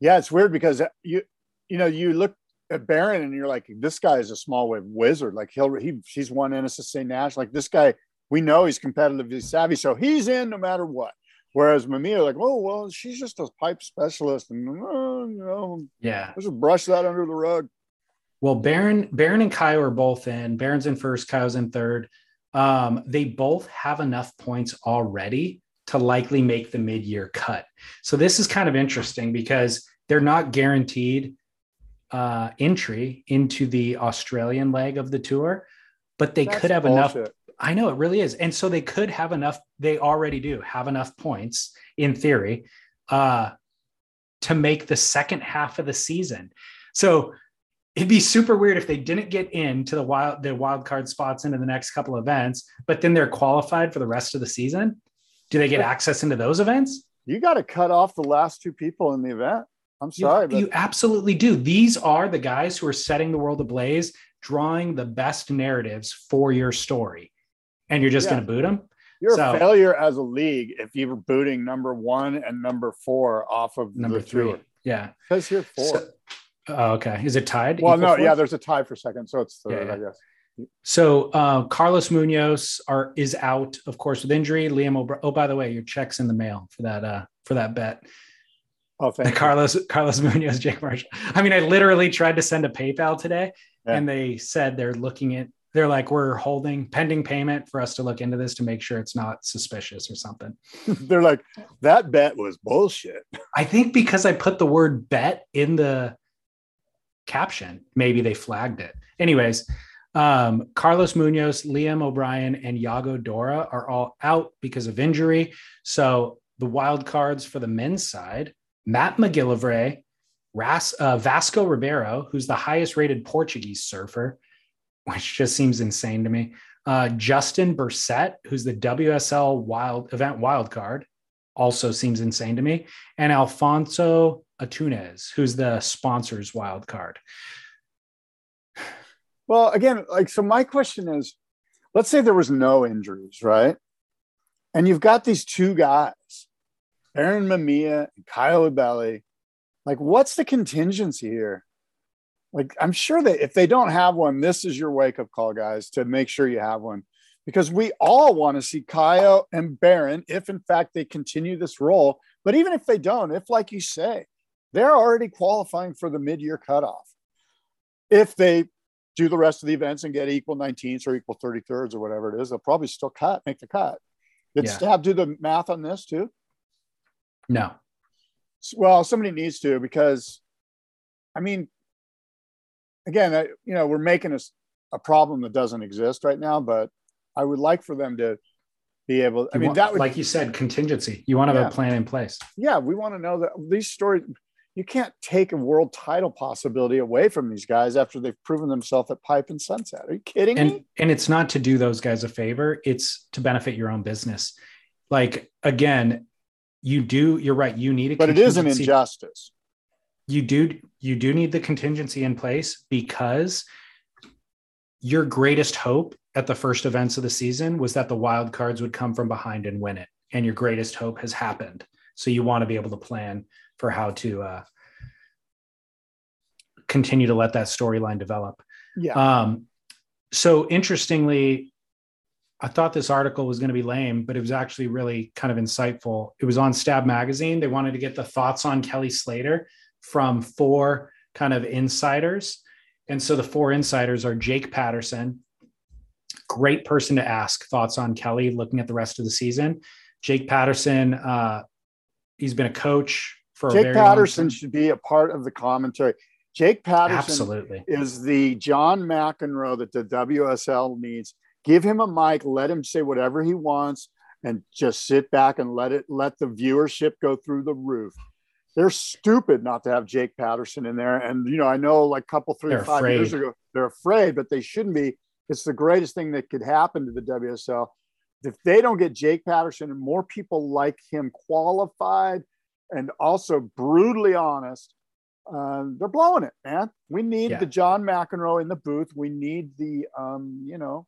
Yeah, it's weird because you you know you look at Barron and you're like, this guy is a small wave wizard. Like he'll he he's won NSSA national. Like this guy, we know he's competitively savvy, so he's in no matter what. Whereas Mamiya, like, oh well, she's just a pipe specialist, and uh, you know, Yeah. let's just brush that under the rug. Well, Barron, Barron and Kaio are both in. Barron's in first, Kaio's in third. Um, they both have enough points already to likely make the mid-year cut. So this is kind of interesting because they're not guaranteed uh, entry into the Australian leg of the tour, but they That's could have enough. I know it really is, and so they could have enough. They already do have enough points in theory uh, to make the second half of the season. So it'd be super weird if they didn't get into the wild the wild card spots into the next couple events, but then they're qualified for the rest of the season. Do they get access into those events? You got to cut off the last two people in the event. I'm You, sorry, but you absolutely do. These are the guys who are setting the world ablaze, drawing the best narratives for your story, and you're just Yeah. going to boot them. you're so- a failure as a league if you're booting number one and number four off of Number three, tour. yeah. you're four. So- oh, okay, is it tied? well, no, fourth? yeah, there's a tie for second, so it's third, Yeah, I guess. So uh, Carlos Munoz are is out, of course, with injury. Liam O'Brien. Oh, by the way, your check's in the mail for that uh, for that bet. Oh, thank you. Carlos Carlos Munoz, [LAUGHS] Jake Marshall. I mean, I literally tried to send a PayPal today, Yeah. and they said they're looking at they're like, we're holding pending payment for us to look into this to make sure it's not suspicious or something. [LAUGHS] They're like, that bet was bullshit. I think because I put the word bet in the caption, maybe they flagged it. Anyways, um, Carlos Munoz, Liam O'Brien, and Yago Dora are all out because of injury. So the wild cards for the men's side, Matt McGillivray, Ras, uh, Vasco Ribeiro, who's the highest rated Portuguese surfer, which just seems insane to me. Uh, Justin Becret, who's the WSL wild event wild card, also seems insane to me. And Alfonso Antunes, who's the sponsors wild card. Well, again, like, so my question is let's say there was no injuries, right? And you've got these two guys, Barron Mamiya and Kaio Ibelli. Like, what's the contingency here? Like, I'm sure that if they don't have one, this is your wake up call, guys, to make sure you have one. Because we all want to see Kaio and Barron, if in fact they continue this role. But even if they don't, if, like you say, they're already qualifying for the mid year cutoff. If they do the rest of the events and get equal 19ths or equal 33rds or whatever it is, they'll probably still cut, make the cut. Did Yeah. Stab do the math on this too? No, Well, somebody needs to because, I mean, again, I, you know, we're making a, a problem that doesn't exist right now, but I would like for them to be able. I mean, want- that would, like you said, contingency. You want to have a plan in place. yeah, we want to know that these stories. You can't take a world title possibility away from these guys after they've proven themselves at Pipe and Sunset. Are you kidding me? and and it's not to do those guys a favor it's to benefit your own business like again you do you're right you need a But it is an injustice. you do you do need the contingency in place because your greatest hope at the first events of the season was that the wild cards would come from behind and win it and your greatest hope has happened so you want to be able to plan for how to uh, continue to let that storyline develop Yeah. um, so interestingly, I thought this article was going to be lame, but it was actually really kind of insightful. It was on Stab Magazine. They wanted to get the thoughts on Kelly Slater from four kind of insiders. And so the four insiders are Jake Patterson, great person to ask thoughts on Kelly looking at the rest of the season. Jake Patterson, uh, he's been a coach for Jake Patterson should be a part of the commentary. Jake Patterson Absolutely. is the John McEnroe that the WSL needs. Give him a mic, let him say whatever he wants, and just sit back and let it let the viewership go through the roof. They're stupid not to have Jake Patterson in there. And you know, I know like a couple, three, They're five years ago, they're afraid, but they shouldn't be. It's the greatest thing that could happen to the WSL. If they don't get Jake Patterson and more people like him qualified and also brutally honest, uh, they're blowing it, man. We need Yeah. the John McEnroe in the booth. We need the, um, you know,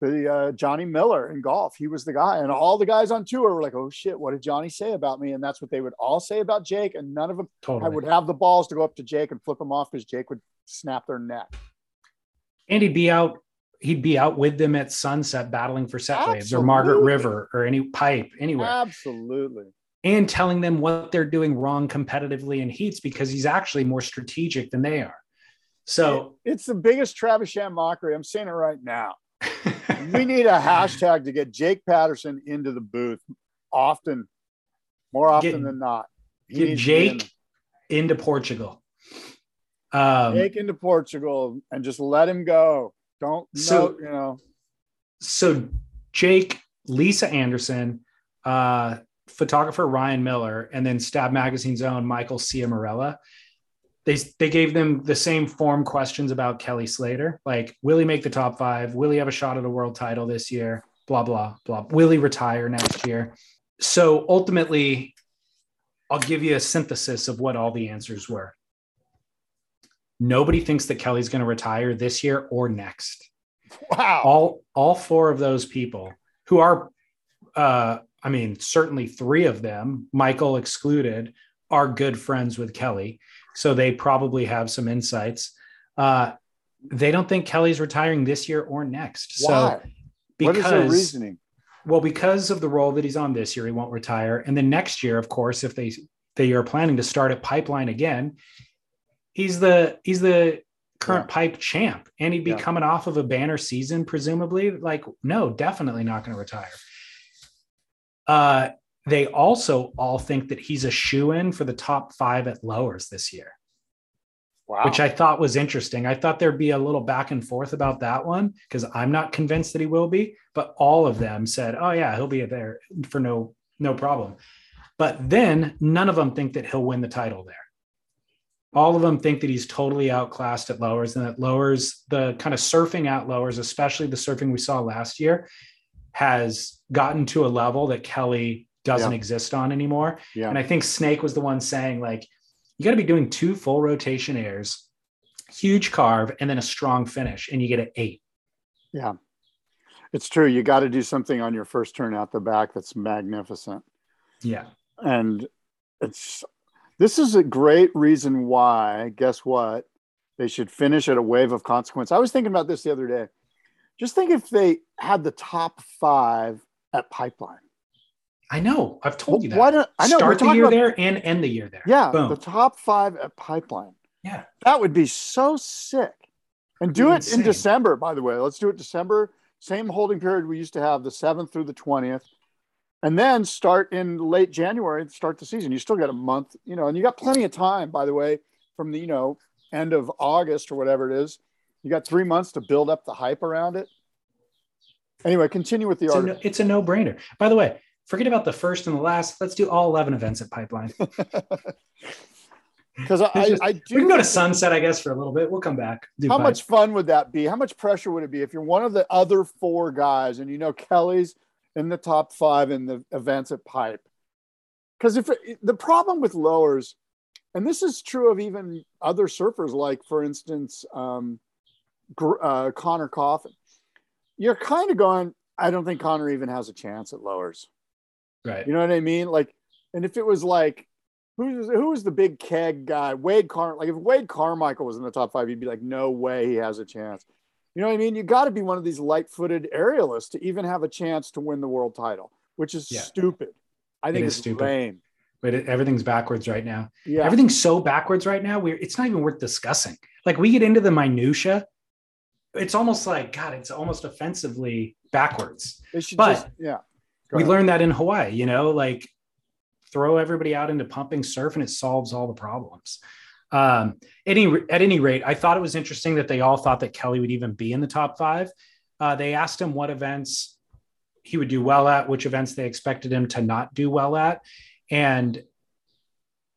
the uh, Johnny Miller in golf. He was the guy, and all the guys on tour were like, "Oh shit, what did Johnny say about me?" And that's what they would all say about Jake, and none of them I would have the balls to go up to Jake and flip him off because Jake would snap their neck. and he'd be out he'd be out with them at sunset battling for set waves or margaret river or any pipe anywhere Absolutely. And telling them what they're doing wrong competitively in heats because he's actually more strategic than they are so It's the biggest Travis Sham mockery. I'm saying it right now. [LAUGHS] we need a hashtag to get Jake Patterson into the booth often, more often Get- than not. He get be in jake into portugal um, take into Portugal and just let him go. Don't So- so you know so Jake, Lisa Anderson, uh, photographer Ryan Miller, and then Stab Magazine's own Michael Ciamarella. They they gave them the same form questions about Kelly Slater, like will he make the top five? Will he have a shot at a world title this year? Blah blah blah. Will he retire next year? So ultimately, I'll give you a synthesis of what all the answers were. Nobody thinks that Kelly's going to retire this year or next wow. all all four of those people who are uh i mean certainly three of them michael excluded are good friends with kelly. So they probably have some insights. Uh they don't think kelly's retiring this year or next. Why? so what is their because reasoning? well because of the role that he's on this year he won't retire. And then next year of course if they they are planning to start at pipeline again he's the he's the current pipe champ. And he'd be Yeah. coming off of a banner season presumably. Like no definitely not going to retire uh they also all think that he's a shoe in for the top five at lowers this year. Wow. which i thought was interesting. I thought there'd be a little back and forth about that one because i'm not convinced that he will be but all of them said oh yeah he'll be there for no no problem. But then none of them think that he'll win the title there. All of them think that he's totally outclassed at lowers and that lowers the kind of surfing at lowers especially the surfing we saw last year has gotten to a level that kelly doesn't Yeah. exist on anymore yeah. and i think snake was the one saying like you got to be doing two full rotation airs huge carve and then a strong finish and you get an eight Yeah. It's true. You got to do something on your first turn out the back that's magnificent. yeah And it's this is a great reason why, guess what? They should finish at a wave of consequence. I was thinking about this the other day. Just think if they had the top five at pipeline. i know i've told you that Why don't I know start the year about- there and end the year there Yeah, Boom. the top five at pipeline. yeah That would be so sick. And do it Insane. in December, by the way. Let's do it December. Same holding period we used to have, the 7th through the 20th. And then start in late January start the season. You still got a month, you know, and you got plenty of time, by the way, from the, you know, end of August or whatever it is. You got three months to build up the hype around it. Anyway, continue with the it's a, article. no, it's a no-brainer by the way forget about the first and the last let's do all 11 events at pipeline [LAUGHS] [LAUGHS] Because I, I, I do we can go to sunset i guess for a little bit we'll come back How pipe. much fun would that be? How much pressure would it be if you're one of the other four guys and you know Kelly's in the top five in the events at Pipe? Because if it, the problem with lowers, and this is true of even other surfers, like for instance, um, uh, Connor Coffin, you're kind of going. I don't think Connor even has a chance at lowers. right You know what I mean? Like, and if it was like, who's who was the big keg guy? Wade Car. Like, if Wade Carmichael was in the top five, you'd be like, no way he has a chance. You know what I mean? You got to be one of these light-footed aerialists to even have a chance to win the world title, which is Yeah. stupid. I think is it's stupid. lame. but it, everything's backwards right now Yeah, everything's so backwards right now we're it's not even worth discussing like we get into the minutia it's almost like god it's almost offensively backwards but- just yeah. Go we ahead. learned that in hawaii you know like throw everybody out into pumping surf and it solves all the problems um any at any rate i thought it was interesting that they all thought that kelly would even be in the top five uh, they asked him what events he would do well at which events they expected him to not do well at and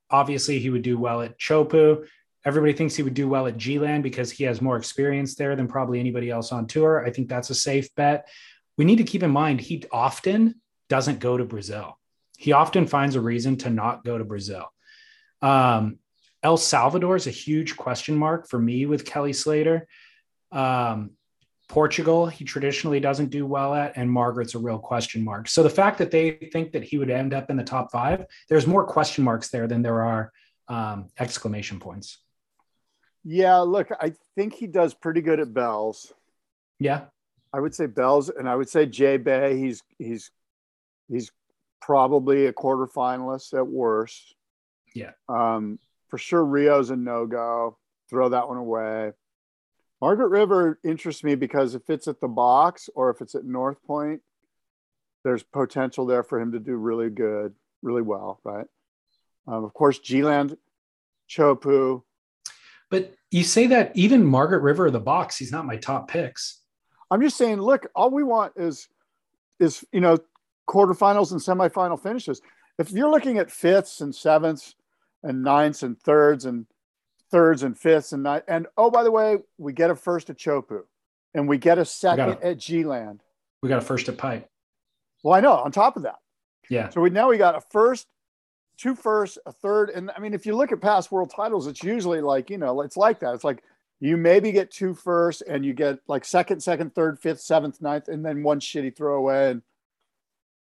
obviously he would do well at chopu everybody thinks he would do well at g-land because he has more experience there than probably anybody else on tour i think that's a safe bet we need to keep in mind he often doesn't go to Brazil. He often finds a reason to not go to Brazil. Um, El Salvador is a huge question mark for me with Kelly Slater. Um, Portugal, he traditionally doesn't do well at, and Margaret's a real question mark. So the fact that they think that he would end up in the top five, there's more question marks there than there are um, exclamation points. Yeah, look, I think he does pretty good at bells. Yeah. I would say Bells, and I would say J Bay. He's he's he's probably a quarterfinalist at worst. Yeah. Um, for sure, Rio's a no go. Throw that one away. Margaret River interests me because if it's at the box or if it's at North Point, there's potential there for him to do really good, really well, right? Um, of course, G-Land, Chopu. But you say that even Margaret River of the box, he's not my top picks. I'm just saying, look, all we want is is you know quarterfinals and semifinal finishes. If you're looking at fifths and sevenths and ninths and thirds and thirds and fifths and nine, and oh by the way, we get a first at Chopu, and we get a second it. at G Land. We got a first at Pipe. Well, I know. On top of that, Yeah. so we now we got a first, two firsts, a third, and I mean, if you look at past world titles, it's usually like you know, it's like that. It's like you maybe get two firsts, and you get like second, second, third, fifth, seventh, ninth, and then one shitty throwaway. And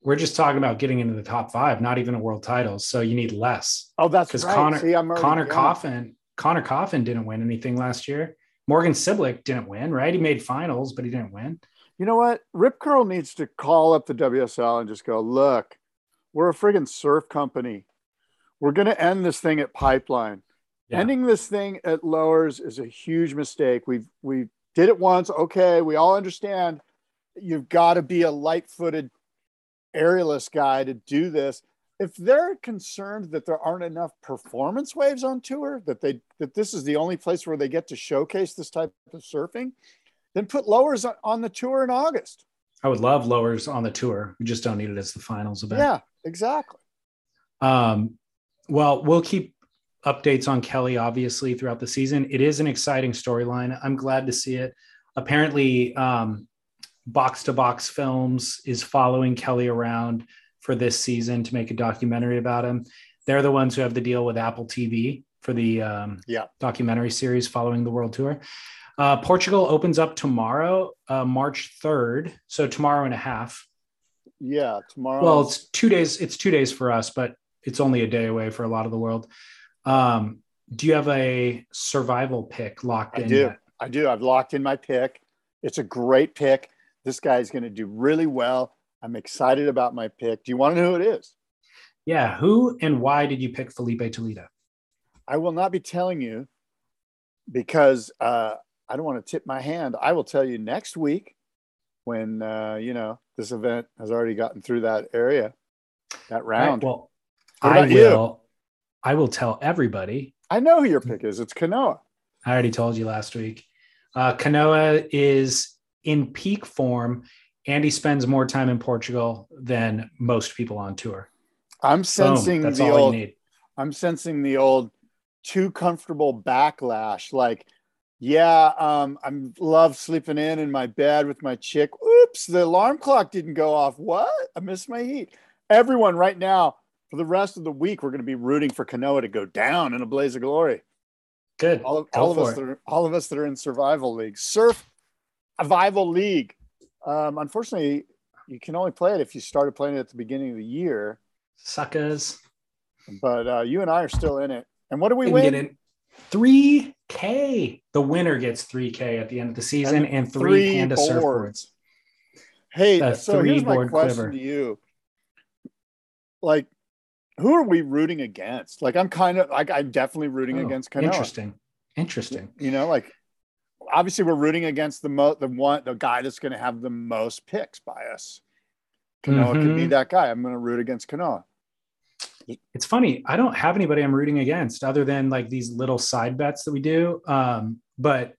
We're just talking about getting into the top five, not even a world title. So you need less. oh, that's Because right. Connor See, already- Connor yeah. Coffin, Connor Coffin didn't win anything last year. Morgan Cibilic didn't win, right? He made finals, but he didn't win. You know what? Rip Curl needs to call up the WSL and just go, look, we're a friggin' surf company. We're going to end this thing at Pipeline. Yeah. Ending this thing at lowers is a huge mistake. We've we did it once. Okay, we all understand. You've got to be a light-footed aerialist guy to do this. If they're concerned that there aren't enough performance waves on tour, that they that this is the only place where they get to showcase this type of surfing, then put lowers on, on the tour in August. I would love lowers on the tour. We just don't need it as the finals event. Yeah, exactly. Um, well, we'll keep updates on Kelly obviously throughout the season. It is an exciting storyline. I'm glad to see it. Apparently, um, Box to Box Films is following Kelly around for this season to make a documentary about him. They're the ones who have the deal with Apple TV for the um, Yeah. documentary series following the World Tour. Uh, Portugal opens up tomorrow, uh, March 3rd. So tomorrow and a half. Yeah, tomorrow. Well, it's two days. It's two days for us, but it's only a day away for a lot of the world. Um, do you have a survival pick locked I in? I do. yet? I do. I've locked in my pick. It's a great pick. This guy's going to do really well. I'm excited about my pick. Do you want to know who it is? Yeah. Who and why did you pick Felipe Toledo? I will not be telling you because uh, I don't want to tip my hand. I will tell you next week when uh, you know this event has already gotten through that area, that All right, round. well, I about you? will. I will tell everybody. I know who your pick is. It's Kanoa. I already told you last week. Uh, Kanoa is in peak form, and he spends more time in Portugal than most people on tour. I'm Boom. sensing That's the all old. you need. I'm sensing the old too comfortable backlash. Like, yeah, um, I'm love sleeping in in my bed with my chick. Oops, the alarm clock didn't go off. What? I missed my heat. Everyone, right now, for the rest of the week, we're going to be rooting for Kanoa to go down in a blaze of glory. Good. All of, all of us, that are, all of us that are in survival league, surf survival league. Um, unfortunately, you can only play it if you started playing it at the beginning of the year. Suckers. But uh, you and I are still in it. And what do we can win? 3K. The winner gets 3K at the end of the season And and, three, three Panda boards. surfboards. Hey, The so here's my question quiver. to you. Like, who are we rooting against? Like, I'm kind of like I'm definitely rooting Oh, against Kanoa. Interesting. Interesting. You know, like obviously we're rooting against the mo the one the guy that's going to have the most picks by us. Kanoa could be Mhm. that guy. I'm going to root against Kanoa. It's funny. I don't have anybody I'm rooting against other than like these little side bets that we do. Um, but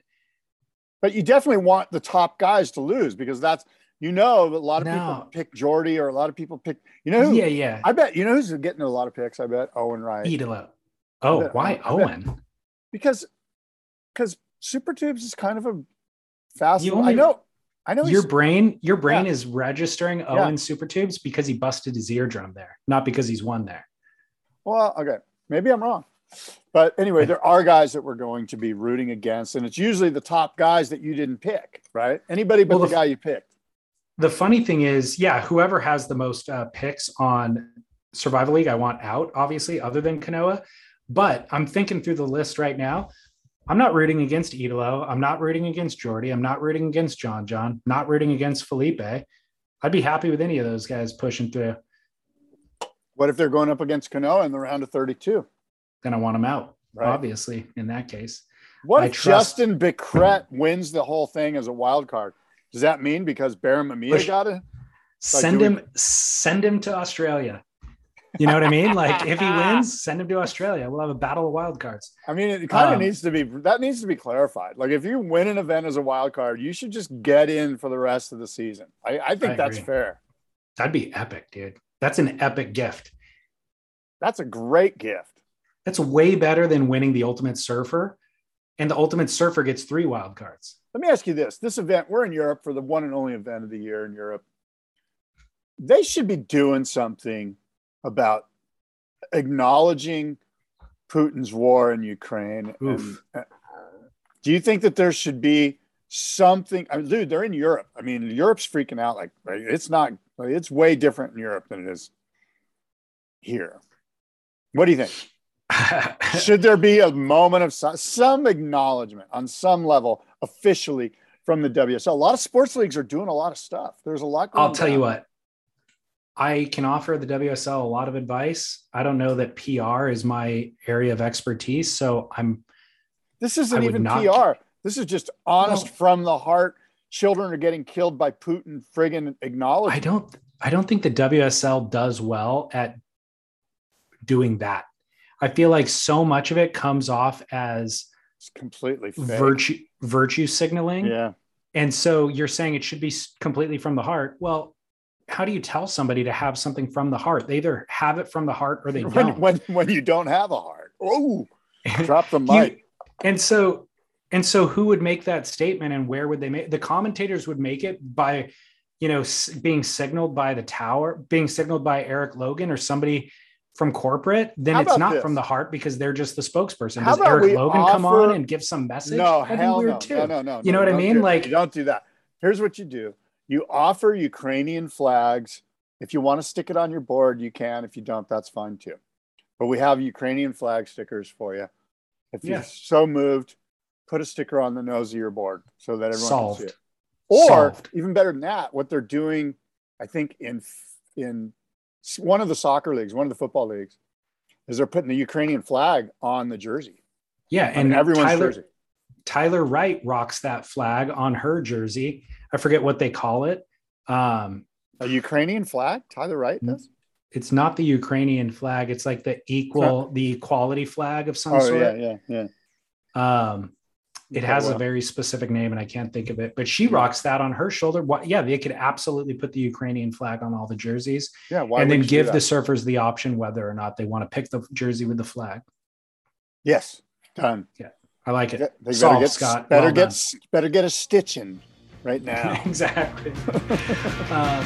But you definitely want the top guys to lose because that's you know a lot of No. people pick Jordy or a lot of people pick you know who yeah, yeah. I bet you know who's getting a lot of picks. I bet Owen Wright. Italo. Oh, bet- why I Owen? because because Super Tubes is kind of a fast. You I know, I know. Your brain, your brain is registering Yeah. Owen super tubes because he busted his eardrum there, not because he's won there. well, okay, maybe I'm wrong, but anyway, there are guys that we're going to be rooting against, and it's usually the top guys that you didn't pick, right? Anybody but Well, the the- guy you picked. The funny thing is, yeah, whoever has the most uh, picks on Survival League, I want out, obviously, other than Kanoa. But I'm thinking through the list right now. I'm not rooting against Italo. I'm not rooting against Jordy. I'm not rooting against John John. Not rooting against Felipe. I'd be happy with any of those guys pushing through. What if they're going up against Kanoa in the round of 32? Then I want them out, Right. obviously, in that case. What I if trust- Justin Becret wins the whole thing as a wild card? Does that mean because Barron Mamiya Push- got it? send do we- him send him to Australia. You know what I mean? Like if he wins, [LAUGHS] send him to Australia. We'll have a battle of wild cards. I mean, it kind of Um, needs to be that needs to be clarified. Like, if you win an event as a wild card, you should just get in for the rest of the season. I, I think I that's agree. fair. That'd be epic, dude. That's an epic gift. That's a great gift. That's way better than winning the Ultimate Surfer. And the Ultimate Surfer gets three wild cards. Let me ask you this: This event, we're in Europe for the one and only event of the year in Europe. They should be doing something about acknowledging Putin's war in Ukraine. And, uh, do you think that there should be something? I mean, dude, they're in Europe. I mean, Europe's freaking out. Like, like, it's not. It's way different in Europe than it is here. What do you think? [LAUGHS] Should there be a moment of some, some acknowledgement on some level officially from the WSL? A lot of sports leagues are doing a lot of stuff. There's a lot. Going I'll tell you what. I can offer the WSL a lot of advice. I don't know that PR is my area of expertise, so I'm. This isn't even not- PR. This is just honest from the heart. Children are getting killed by Putin. Friggin' acknowledge. I don't. I don't think the WSL does well at doing that. I feel like so much of it comes off as It's completely fake. virtue virtue signaling. Yeah. And so you're saying it should be completely from the heart. Well, how do you tell somebody to have something from the heart? They either have it from the heart or they [LAUGHS] When, don't. when when you don't have a heart. Oh, [LAUGHS] drop the You- mic. and so and so who would make that statement and where would they make the commentators would make it by you know being signaled by the tower being signaled by erik logan or somebody from corporate then it's not this? from the heart because they're just the spokesperson How does erik logan come on and give some message no, That'd hell no. too. no, no, no. You know no, what I mean? do- Like- don't do that. Here's what you do: you offer Ukrainian flags. If you want to stick it on your board, you can. If you don't, that's fine too. But we have Ukrainian flag stickers for you. If you're Yeah. so moved, put a sticker on the nose of your board so that everyone Solved. can see it. Or Solved. even better than that, what they're doing, I think in in one of the soccer leagues, one of the football leagues, is they're putting the Ukrainian flag on the jersey, yeah and everyone's tyler jersey. tyler wright rocks that flag on her jersey i forget what they call it um A Ukrainian flag? Tyler Wright Mm. does? it's not the ukrainian flag it's like the equal the equality flag of some Oh sort yeah, yeah, yeah. Um, it Okay, has a very specific name, and I can't think of it. But she rocks that on her shoulder. What? Yeah, they could absolutely put the Ukrainian flag on all the jerseys, Yeah, why and then would you do give the surfers the option whether or not they want to pick the jersey with the flag. Yes, done. Yeah, I like it. They it. better get, Scott. Better Well get done. better get a stitch in right [LAUGHS] now. exactly. [LAUGHS] um,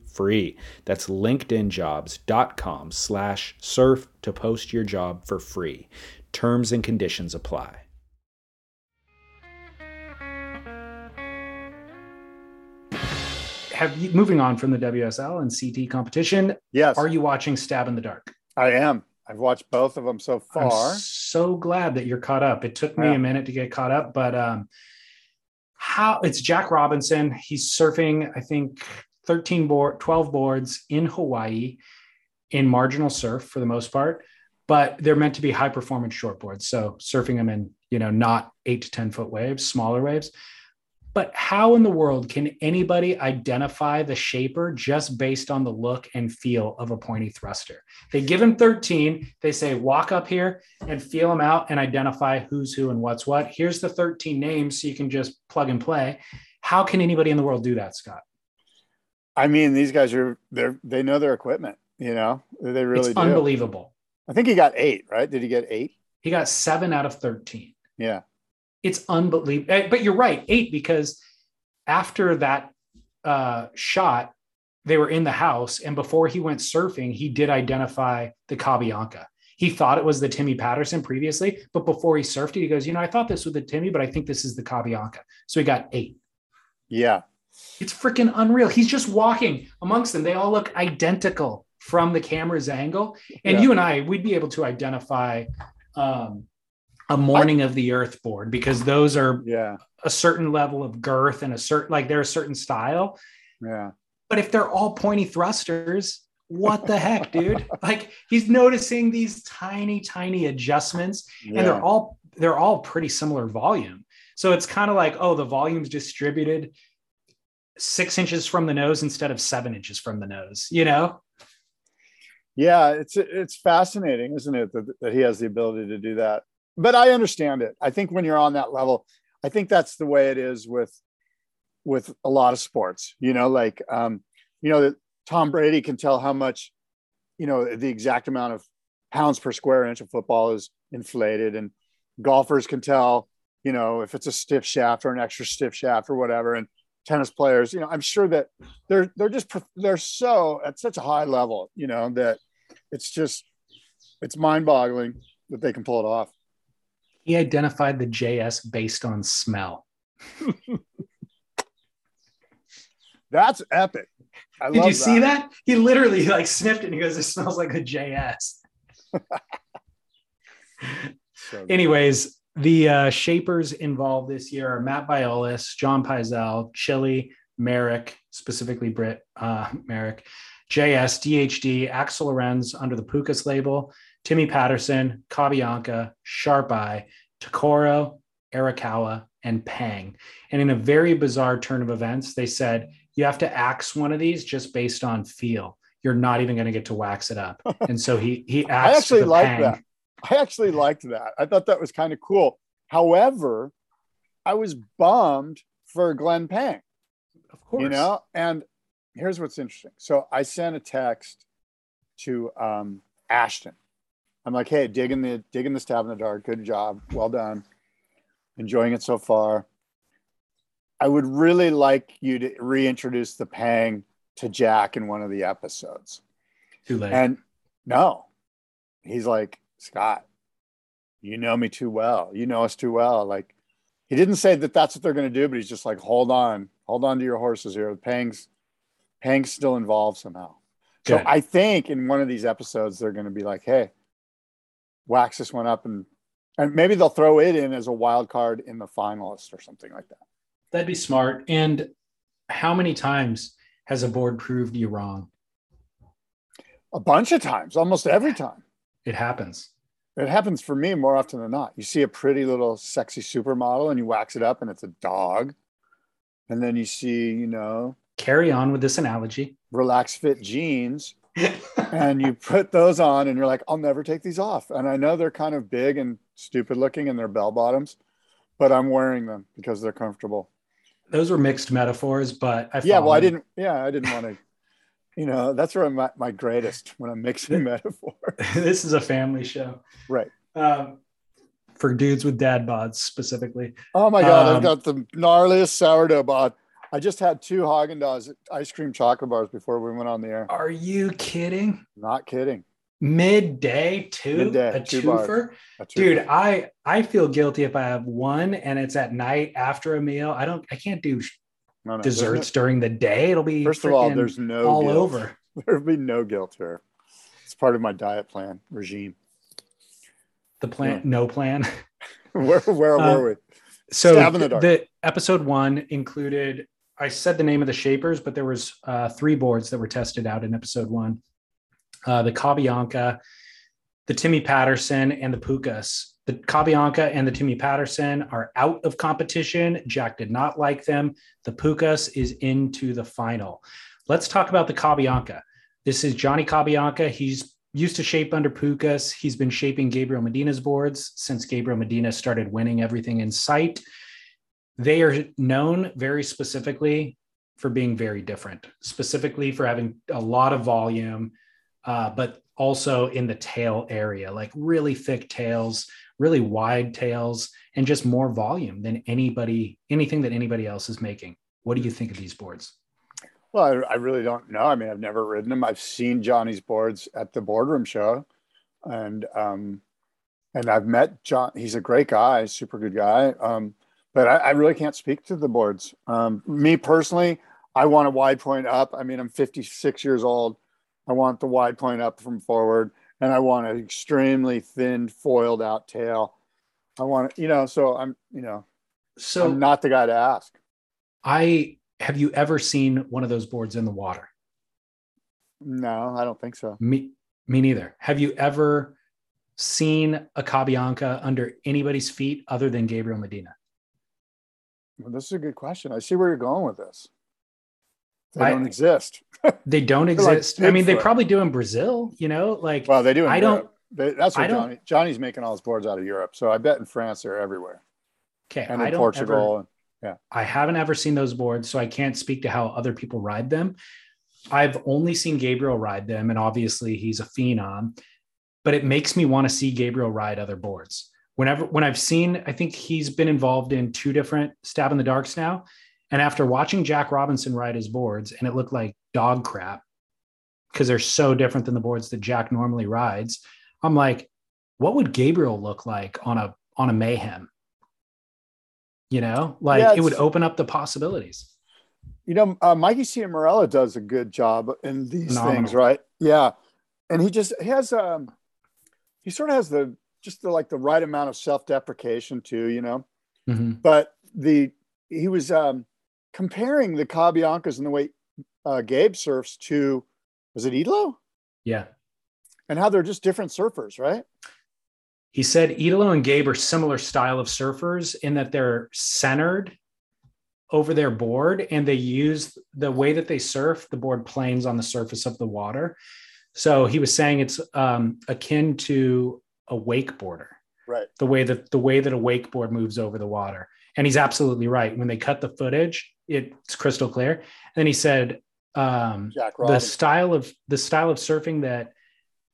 free that's linkedinjobs.com slash surf to post your job for free terms and conditions apply have you moving on from the WSL and CT competition? Yes, Are you watching Stab in the Dark? I am. I've watched both of them so I'm far. so glad that you're caught up. It took me Yeah. a minute to get caught up, but um, how it's Jack Robinson. He's surfing, I think, 13 board, 12 boards in Hawaii in marginal surf for the most part, but they're meant to be high performance short boards. So surfing them in, you know, not eight to 10 foot waves, smaller waves. But how in the world can anybody identify the shaper just based on the look and feel of a pointy thruster? They give him 13. They say, walk up here and feel them out and identify who's who and what's what. Here's the 13 names so you can just plug and play. How can anybody in the world do that, Scott? I mean, these guys are they're they know their equipment. You know, they really it's do. unbelievable. I think he got eight. Right? Did he get eight? He got seven out of 13. Yeah. It's unbelievable. Eh, But you're right, eight, because after that uh, shot, they were in the house. And before he went surfing, he did identify the Cabianca. He thought it was the Timmy Patterson previously, but before he surfed it, he goes, You know, I thought this was the Timmy, but I think this is the Cabianca. So he got eight. Yeah. It's freaking unreal. He's just walking amongst them. They all look identical from the camera's angle. And Yeah. you and I, we'd be able to identify um, a morning I, of the earth board because those are yeah a certain level of girth and a certain like they're a certain style. Yeah. But if they're all pointy thrusters, what the heck, dude? [LAUGHS] Like he's noticing these tiny, tiny adjustments, yeah. and they're all they're all pretty similar volume. So it's kind of like, oh, the volume's distributed six inches from the nose instead of seven inches from the nose, you know? Yeah, it's it's fascinating, isn't it, that, that he has the ability to do that? But I understand it. I think when you're on that level, I think that's the way it is with with a lot of sports. You know, like um, you know that Tom Brady can tell how much, you know, the exact amount of pounds per square inch of football is inflated, and golfers can tell, you know, if it's a stiff shaft or an extra stiff shaft or whatever, and tennis players, you know, I'm sure that they're they're just they're so at such a high level, you know, that it's just it's mind-boggling that they can pull it off. He identified the JS based on smell. [LAUGHS] That's epic. I Did you that. see that? He literally like sniffed it and he goes, "It smells like a JS." [LAUGHS] so Anyways, the uh, shapers involved this year are Matt Biolos, John Pyzel, Chili, Merrick, specifically Britt uh, Merrick, JS, DHD, Axel Lorenz under the Pukas label, Timmy Patterson, Cabianca, Sharp Eye, Tokoro, Arakawa, and Pang. And in a very bizarre turn of events, they said you have to axe one of these just based on feel. You're not even going to get to wax it up. [LAUGHS] And so he he I actually like that. I actually liked that. I thought that was kind of cool. However, I was bummed for Glenn Pang. Of course. You know, and here's what's interesting. So I sent a text to um, Ashton. I'm like, hey, digging the digging the stab in the dark. Good job. Well done. Enjoying it so far. I would really like you to reintroduce the Pang to Jack in one of the episodes. Too late. And no, he's like, Scott, you know me too well. You know us too well. Like, he didn't say that that's what they're going to do, but he's just like, hold on, hold on to your horses here. Pang's, Pang's still involved somehow. Good. So I think in one of these episodes, they're going to be like, hey, wax this one up and and maybe they'll throw it in as a wild card in the finalist or something like that. That'd be smart. And how many times has a board proved you wrong? A bunch of times, almost every time. It happens. It happens for me more often than not. You see a pretty little sexy supermodel and you wax it up and it's a dog. And then you see, you know, carry on with this analogy. Relax fit jeans. [LAUGHS] and you put those on and you're like, I'll never take these off. And I know they're kind of big and stupid looking and they're bell bottoms, but I'm wearing them because they're comfortable. Those were mixed metaphors, but I yeah, well, I didn't, yeah, I didn't want to you know that's where I'm at my greatest when I'm mixing [LAUGHS] metaphor. [LAUGHS] this is a family show, right? Um, for dudes with dad bods specifically. Oh my god, um, I've got the gnarliest sourdough bod. I just had two Haagen Dazs ice cream chocolate bars before we went on the air. Are you kidding? Not kidding. Midday two Midday, a two twofer, a dude. I I feel guilty if I have one and it's at night after a meal. I don't. I can't do no, no, desserts no, during the day. It'll be first of all, there's no all guilt. over. [LAUGHS] There'll be no guilt here. It's part of my diet plan regime. The plan, yeah. no plan. [LAUGHS] where where uh, were we? So the, the, episode one included. I said the name of the shapers, but there was uh, three boards that were tested out in episode one. Uh, the Cabianca, the Timmy Patterson, and the Pukas. The Cabianca and the Timmy Patterson are out of competition. Jack did not like them. The Pukas is into the final. Let's talk about the Cabianca. This is Johnny Cabianca. He's used to shape under Pukas. He's been shaping Gabriel Medina's boards since Gabriel Medina started winning everything in sight. They are known very specifically for being very different, specifically for having a lot of volume, uh, but also in the tail area, like really thick tails, really wide tails and just more volume than anybody anything that anybody else is making. What do you think of these boards? Well I, I, really don't know. I mean i've never ridden them. I've seen johnny's boards at the boardroom show and um and i've met john he's a great guy super good guy um but I, I really can't speak to the boards. Um me personally i want a wide point up. I mean i'm 56 years old. I want the wide point up from forward and I want an extremely thin foiled out tail. I want to, you know, so I'm, you know, So I'm not the guy to ask. I have you ever seen one of those boards in the water? No, I don't think so. Me, me neither. Have you ever seen a Cabianca under anybody's feet other than Gabriel Medina? Well, this is a good question. I see where you're going with this. They I- don't exist. [LAUGHS] They don't They're like exist. I mean, they probably do in Brazil, you know, like Well, they do. In I don't- They, that's what Johnny, Johnny's making all his boards out of Europe. So I bet in France they're everywhere, okay, and in Portugal. yeah, I haven't ever seen those boards, so I can't speak to how other people ride them. I've only seen Gabriel ride them, and obviously he's a phenom, but it makes me want to see Gabriel ride other boards. Whenever when I've seen, I think he's been involved in two different stab in the darks now. And after watching Jack Robinson ride his boards, and it looked like dog crap because they're so different than the boards that Jack normally rides, I'm like, what would Gabriel look like on a on a mayhem? You know, like Yeah, it would open up the possibilities. You know, uh, Mikey Ciamarella does a good job in these Phenomenal. things, right? Yeah, and he just he has um, he sort of has the just the like the right amount of self deprecation too, you know. Mhm. But the he was um comparing the Cabiancas and the way uh, Gabe surfs to was it Italo Yeah. and how they're just different surfers, right? He said Italo and Gabe are similar style of surfers in that they're centered over their board and they use the way that they surf, the board planes on the surface of the water. So he was saying it's um, akin to a wakeboarder, Right. the way that the way that a wakeboard moves over the water. And he's absolutely right. When they cut the footage, it's crystal clear. And then he said, um, the style of the style of surfing that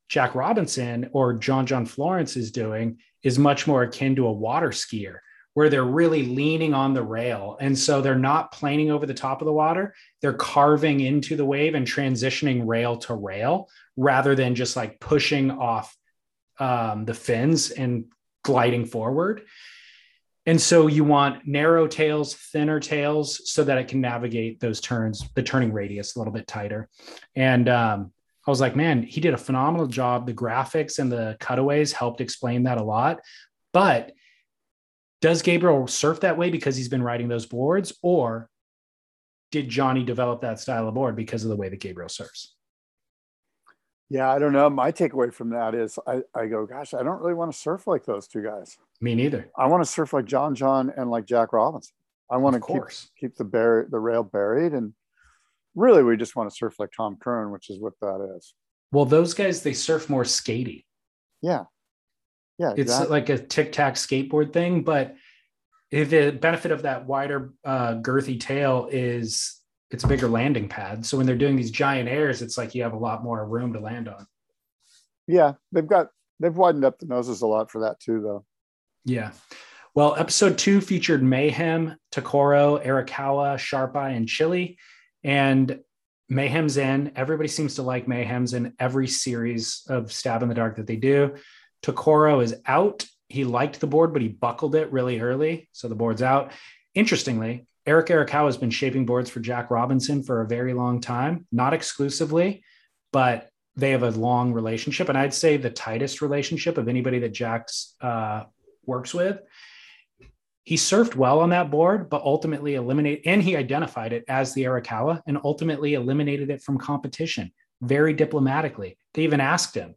Jack Robinson or John John Florence is doing is much more akin to a water skier where they're really leaning on the rail. And so they're not planing over the top of the water. They're carving into the wave and transitioning rail to rail rather than just like pushing off um, the fins and gliding forward and so you want narrow tails, thinner tails, so that it can navigate those turns, the turning radius a little bit tighter. And um, I was like, man, he did a phenomenal job. The graphics and the cutaways helped explain that a lot. But does Gabriel surf that way because he's been riding those boards, or did Johnny develop that style of board because of the way that Gabriel surfs? Yeah, I don't know. My takeaway from that is I, I go, gosh, I don't really want to surf like those two guys. Me neither. I want to surf like John John and like Jack Robinson. I want Of to keep course. keep the bear the rail buried and really we just want to surf like Tom Curren, which is what that is. Well, those guys they surf more skatey. Yeah. Yeah. it's exactly. like a tic tac skateboard thing but if the benefit of that wider uh, girthy tail is it's a bigger landing pad so when they're doing these giant airs it's like you have a lot more room to land on yeah, they've got they've widened up the noses a lot for that too, though. Yeah. Well episode two featured mayhem Tokoro arakawa sharpeye and chili. And mayhem's in. Everybody seems to like mayhem's in every series of stab in the dark that they do. Tokoro is out. He liked the board but he buckled it really early so the board's out. Interestingly eric arakawa has been shaping boards for jack robinson for a very long time. Not exclusively but they have a long relationship. And i'd say the tightest relationship of anybody that jack's uh, works with he surfed well on that board, but ultimately eliminated, and he identified it as the Arakawa and ultimately eliminated it from competition very diplomatically. They even asked him,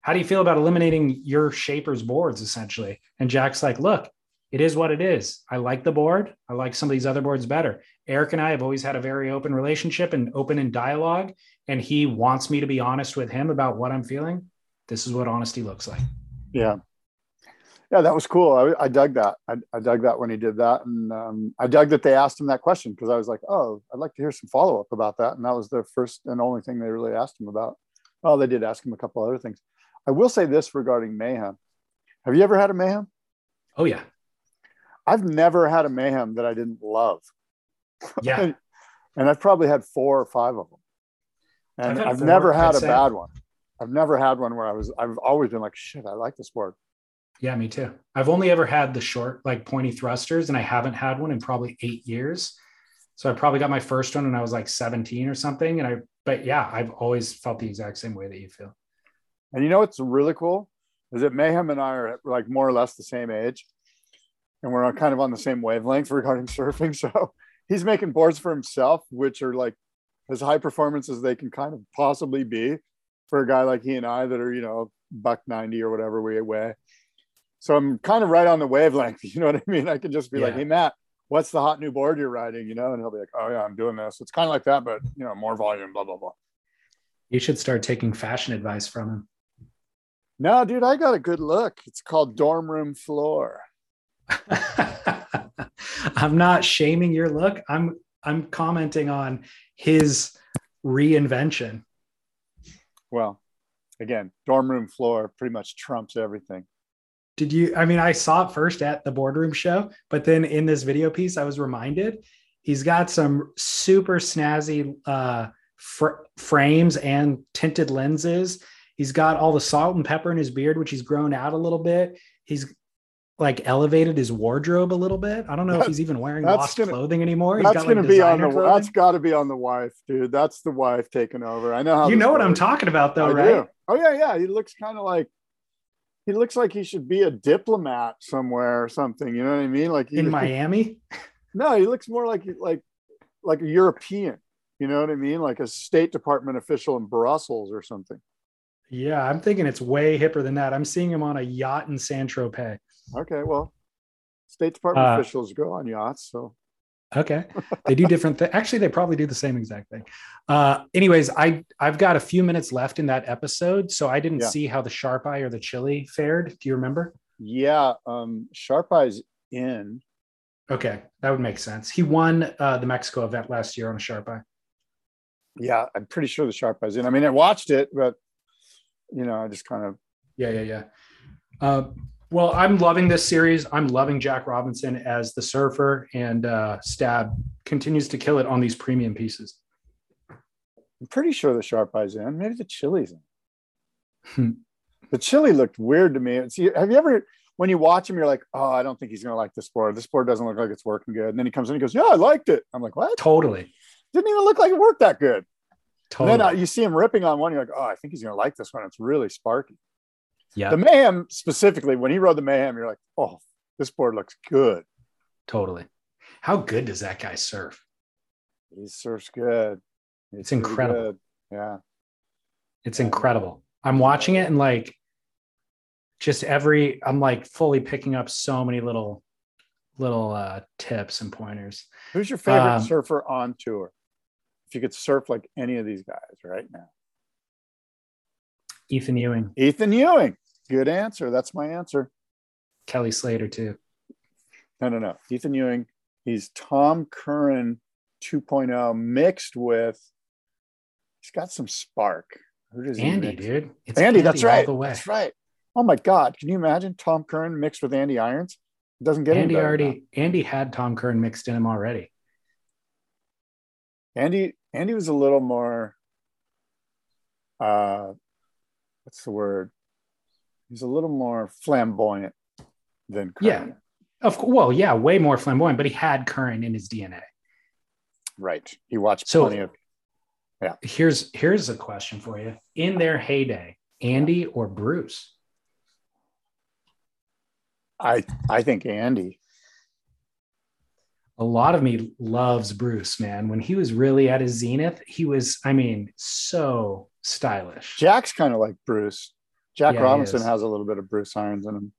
How do you feel about eliminating your shaper's boards essentially? And Jack's like, Look, it is what it is. I like the board. I like some of these other boards better. Eric and I have always had a very open relationship and open in dialogue. And he wants me to be honest with him about what I'm feeling. This is what honesty looks like. Yeah. Yeah, that was cool. I, I dug that. I, I dug that when he did that. And um, I dug that they asked him that question because I was like, oh, I'd like to hear some follow up about that. And that was the first and only thing they really asked him about. Well, they did ask him a couple other things. I will say this regarding mayhem. Have you ever had a mayhem? Oh, yeah. I've never had a mayhem that I didn't love. Yeah. [LAUGHS] and I've probably had four or five of them. And I've had I've never had I'd a say. bad one. I've never had one where I was, I've always been like, shit, I like this board. Yeah, me too. I've only ever had the short, like pointy thrusters, and I haven't had one in probably eight years. So I probably got my first one when I was like 17 or something. And I, but yeah, I've always felt the exact same way that you feel. And you know what's really cool? is that Mayhem and I are like more or less the same age, and we're kind of on the same wavelength regarding [LAUGHS] surfing. So he's making boards for himself, which are like as high performance as they can kind of possibly be for a guy like he and I that are, you know, buck 90 or whatever we weigh. So I'm kind of right on the wavelength. [LAUGHS] You know what I mean? I can just be Yeah. like, hey, Matt, what's the hot new board you're riding? You know, and he'll be like, oh, yeah, I'm doing this. It's kind of like that, but, you know, more volume, blah, blah, blah. You should start taking fashion advice from him. No, dude, I got a good look. It's called dorm room floor. [LAUGHS] I'm not shaming your look. I'm I'm commenting on his reinvention. Well, again, dorm room floor pretty much trumps everything. Did you? I mean, I saw it first at the boardroom show, but then in this video piece, I was reminded he's got some super snazzy uh, fr- frames and tinted lenses. He's got all the salt and pepper in his beard, which he's grown out a little bit. He's like elevated his wardrobe a little bit. I don't know if he's even wearing that's lost gonna- clothing anymore. He's That's got, like, to be on the. clothing. That's got to be on the wife, dude. That's the wife taking over. I know how. you know what I'm talking about, though, I right? do. Oh yeah, yeah. He looks kind of like. He looks like he should be a diplomat somewhere or something. You know what I mean? Like he, In [LAUGHS] Miami. No, he looks more like like like a European. You know what I mean? Like a State Department official in Brussels or something. Yeah, I'm thinking it's way hipper than that. I'm seeing him on a yacht in San Tropez. Okay, well, State Department Uh, officials go on yachts, so Okay. They do different things. Actually, they probably do the same exact thing. Uh, anyways, I I've got a few minutes left in that episode, so I didn't Yeah. see how the sharp eye or the chili fared. Do you remember? yeah. Um, Sharp Eyes in. Okay, that would make sense. He won uh, the Mexico event last year on a sharp eye. Yeah, I'm pretty sure the Sharp Eyes in. I mean, I watched it, but you know, I just kind of Yeah, yeah, yeah. Uh, well, I'm loving this series. I'm loving Jack Robinson as the surfer, and uh, Stab continues to kill it on these premium pieces. I'm pretty sure the Sharp Eyes in. Maybe the Chili's in. Hmm. the chili looked weird to me. It's, have you ever, when you watch him, you're like, oh, I don't think he's going to like this board. This board doesn't look like it's working good. And then he comes in and goes, yeah, I liked it. I'm like, what? Totally, Didn't even look like it worked that good. totally. And then uh, you see him ripping on one. You're like, oh, I think he's going to like this one. It's really sparky. Yeah, The Mayhem specifically, when he rode the Mayhem, you're like, oh, this board looks good. totally. How good does that guy surf? He surfs good. He's It's incredible. good. Yeah. It's incredible. I'm watching it and like just every I'm like fully picking up so many little little uh tips and pointers. Who's your favorite Um, surfer on tour? If you could surf like any of these guys right now. Ethan Ewing, Ethan Ewing. Good answer. That's my answer. Kelly Slater too. No, no, no. Ethan Ewing. He's Tom Curren 2.0 mixed with. He's got some spark. Who does Andy, dude. It's Andy, that's all right. That's right. Oh my God! Can you imagine Tom Curren mixed with Andy Irons? It doesn't get Andy already Andy had Tom Curren mixed in him already. Andy. Andy was a little more. Uh, what's the word? He's a little more flamboyant than Curren. Yeah. Of course, well, yeah, way more flamboyant, but he had Curren in his DNA. Right. He watched So- plenty of. Yeah. Here's here's a question for you. In their heyday, Andy or Bruce? I I think Andy. a lot of me loves Bruce, man. When he was really at his zenith, he was, I mean, so stylish, Jack's kind of like Bruce. Jack Yeah, Robinson has a little bit of Bruce Irons in him.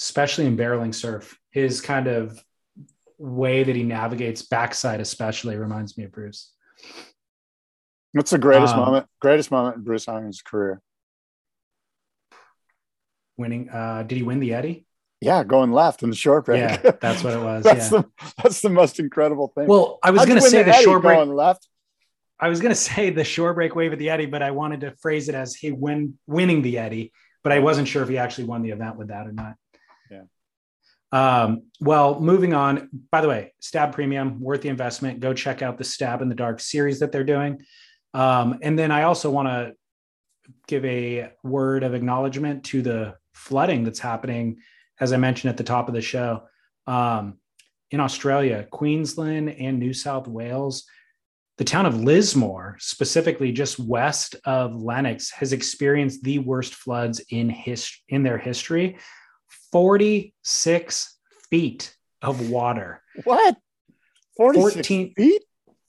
especially in barreling surf. His kind of way that he navigates backside, especially, reminds me of Bruce. What's the greatest Um, moment? Greatest moment in Bruce Irons' career? Winning, uh, did he win the Eddie? Yeah, going left in the short break. Yeah, that's what it [LAUGHS] was. that's yeah. the that's the most incredible thing. Well, I was going to say the short break. going left. I was going [LAUGHS] to say the shore break wave at the Eddie, but I wanted to phrase it as he win winning the Eddie, but I wasn't sure if he actually won the event with that or not. Yeah. Um, well, moving on. By the way, Stab Premium, worth the investment. Go check out the Stab in the Dark series that they're doing. Um, and then I also want to give a word of acknowledgement to the flooding that's happening, as I mentioned at the top of the show. Um, in Australia, Queensland, and New South Wales the town of Lismore, specifically just west of Lennox, has experienced the worst floods in his in their history. 46 feet of water. What? 46 14 feet?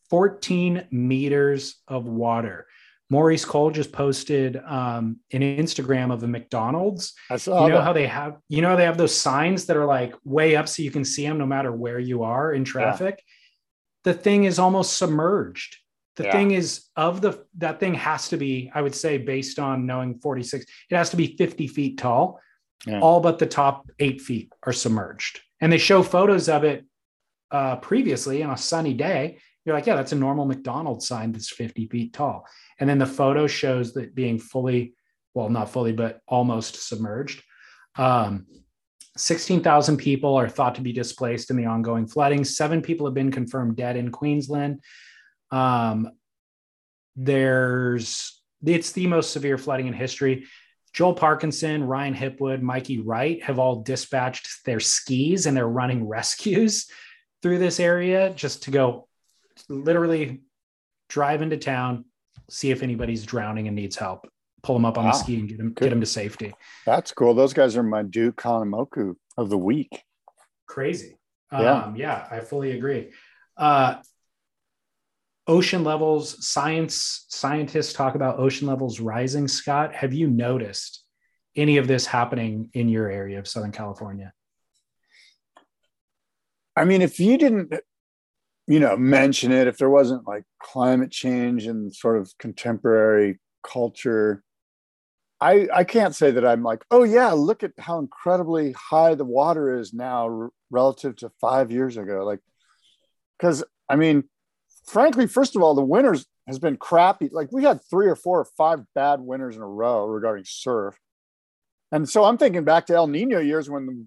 14 meters of water. Maurice Cole just posted um, an Instagram of a McDonald's. I saw You know that. how they have, you know, how they have those signs that are like way up so you can see them no matter where you are in traffic. The thing is almost submerged. The Yeah. thing is of the that thing has to be, I would say, based on knowing 46, it has to be 50 feet tall. Yeah. All but the top eight feet are submerged. And they show photos of it uh, previously on a sunny day. You're like, yeah, that's a normal McDonald's sign that's 50 feet tall. And then the photo shows that being fully, well, not fully, but almost submerged. Um, 16,000 people are thought to be displaced in the ongoing flooding. Seven people have been confirmed dead in Queensland. Um, there's, it's the most severe flooding in history. Joel Parkinson, Ryan Hipwood, Mikey Wright have all dispatched their skis and they're running [LAUGHS] rescues through this area just to go literally drive into town, see if anybody's drowning and needs help, pull them up on Wow. the ski and get them, Good. get them to safety. That's cool. Those guys are my Duke Kahanamoku of the week. Crazy. Yeah. Um, yeah, I fully agree. Uh, ocean levels, science scientists talk about ocean levels rising. Scott, have you noticed any of this happening in your area of Southern California? I mean, if you didn't, you know, mention it, if there wasn't like climate change and sort of contemporary culture, I I can't say that I'm like, oh yeah, look at how incredibly high the water is now relative to five years ago. Like, because I mean, frankly, first of all, the winters has been crappy. Like we had three or four or five bad winters in a row regarding surf. And so I'm thinking back to El Nino years when the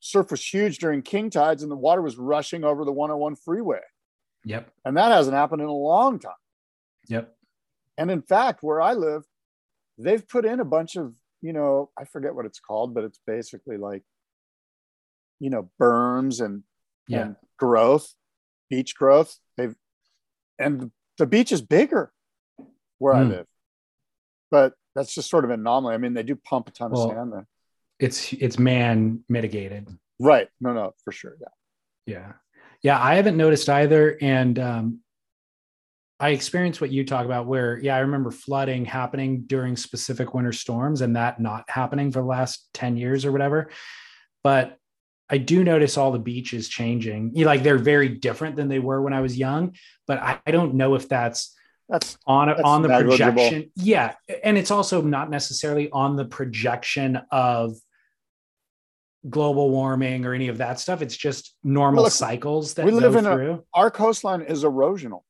surf was huge during king tides and the water was rushing over the 101 freeway. Yep. And that hasn't happened in a long time. Yep. And in fact, where I live, they've put in a bunch of, you know, I forget what it's called, but it's basically like, you know, berms and, Yeah. and growth, beach growth. They've, and the beach is bigger where I Hmm. live. But that's just sort of an anomaly. I mean, they do pump a ton Well, of sand there. It's it's man mitigated. Right. No, no, for sure. Yeah. Yeah. Yeah. I haven't noticed either. And um, I experienced what you talk about, where, yeah, I remember flooding happening during specific winter storms and that not happening for the last 10 years or whatever. But I do notice all the beaches changing. You know, like they're very different than they were when I was young, but I, I don't know if that's That's on That's on the negligible. projection. Yeah, and it's also not necessarily on the projection of global warming or any of that stuff. It's just normal Well, look, cycles that we live in a- through. our coastline is erosional.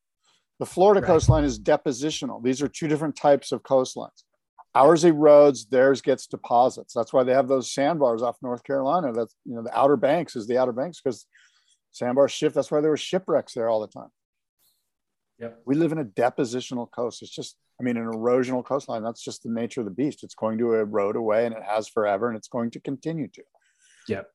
The Florida Right. coastline is depositional. These are two different types of coastlines. Ours erodes, theirs gets deposits. That's why they have those sandbars off North Carolina. That's you know the Outer Banks is the Outer Banks because sandbars shift. That's why there were shipwrecks there all the time. Yep. We live in a depositional coast. It's just, I mean, an erosional coastline. That's just the nature of the beast. It's going to erode away, and it has forever, and it's going to continue to. Yep.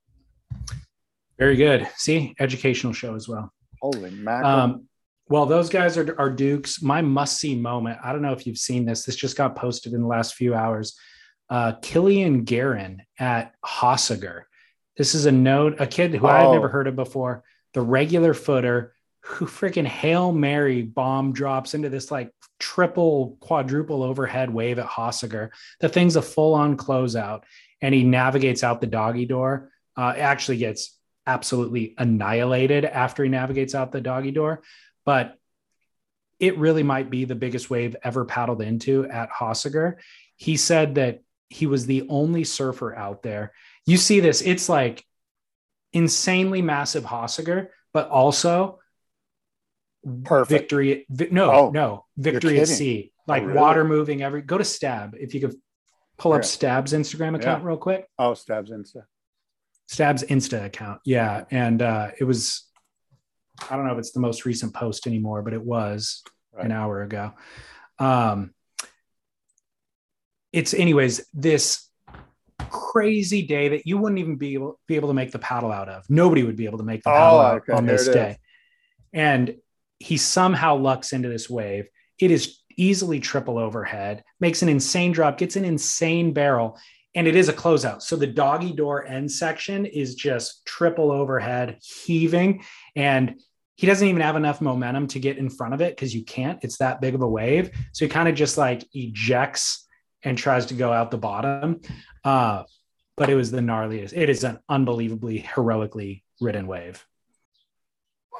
Very good. See, educational show as well. Holy mackerel! Um, well, those guys are, are Dukes. My must see moment. I don't know if you've seen this. This just got posted in the last few hours. Uh, Killian Guerin at Hossegor. This is a note, a kid who I've Oh. never heard of before, the regular footer who freaking Hail Mary bomb drops into this like triple, quadruple overhead wave at Hossegor. The thing's a full on closeout and he navigates out the doggy door. Uh, actually gets absolutely annihilated after he navigates out the doggy door but it really might be the biggest wave ever paddled into at Hossegor. He said that he was the only surfer out there. You see this, it's like insanely massive Hossegor, but also Perfect. victory. vi- no, Oh, no, victory at sea, like really? water moving every. Go to Stab if you could pull up Yeah. Stab's Instagram account real quick. Oh, stabs Insta. Stab's Insta account. Yeah. And uh, it was, I don't know if it's the most recent post anymore, but it was Right. an hour ago. Um, it's, anyways, this crazy day that you wouldn't even be able, be able to make the paddle out of. Nobody would be able to make the Oh, paddle out okay, on here this is. day. And he somehow lucks into this wave. It is easily triple overhead, makes an insane drop, gets an insane barrel, and it is a closeout. So the doggy door end section is just triple overhead, heaving, and he doesn't even have enough momentum to get in front of it because you can't. It's that big of a wave. So he kind of just like ejects and tries to go out the bottom. Uh, but it was the gnarliest. It is an unbelievably heroically ridden wave.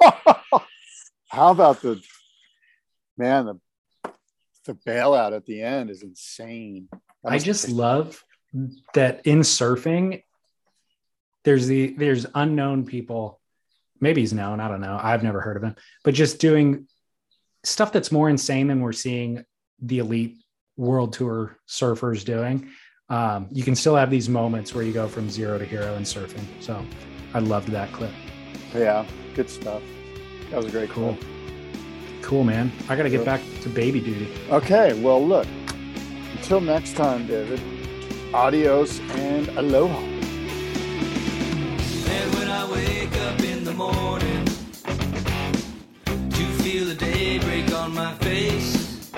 [LAUGHS] How about the man? The the bailout at the end is insane. I just love that in surfing, there's the there's unknown people. Maybe he's known. I don't know. I've never heard of him, but just doing stuff that's more insane than we're seeing the elite world tour surfers doing. Um, you can still have these moments where you go from zero to hero in surfing. So I loved that clip. yeah, good stuff. That was a great Cool. cool. Cool, man. I got to get back to baby duty. Okay, well, look. Until next time, David. Adios and aloha. And when I wake up in the morning to feel the on my face,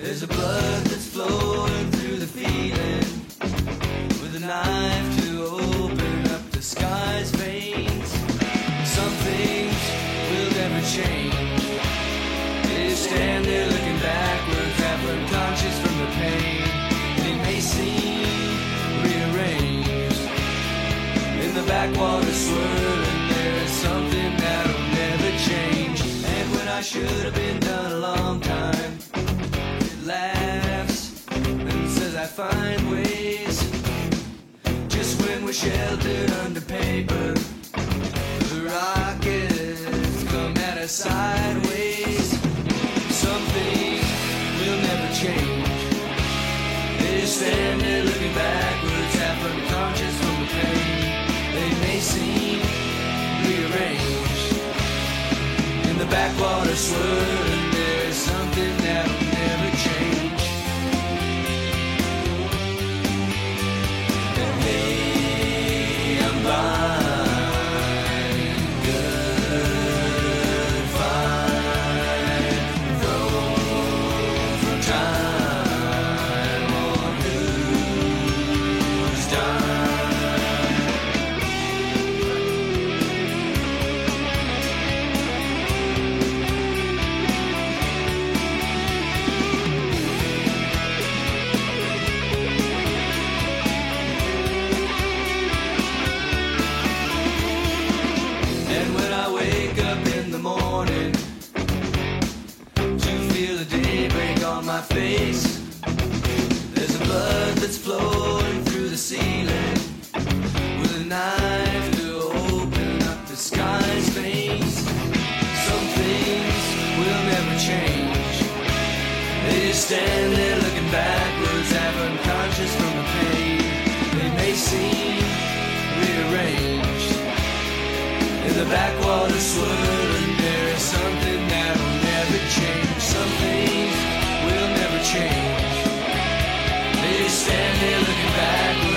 there's a blood that's flowing through the feeling with a knife to open up the sky's veins. Some things will never change. The backwater swirling. There's something that'll never change. And when I should have been done a long time, it laughs and says I find ways. Just when we're sheltered under paper, the rockets come at us sideways. Something will never change. They stand there looking backwards, seem rearranged in the backwater swirling. Face, there's a blood that's flowing through the ceiling with a knife to open up the sky's veins. Some things will never change. They just stand there looking backwards, half unconscious from the pain. They may seem rearranged in the backwater swirling. Change. They stand there looking back.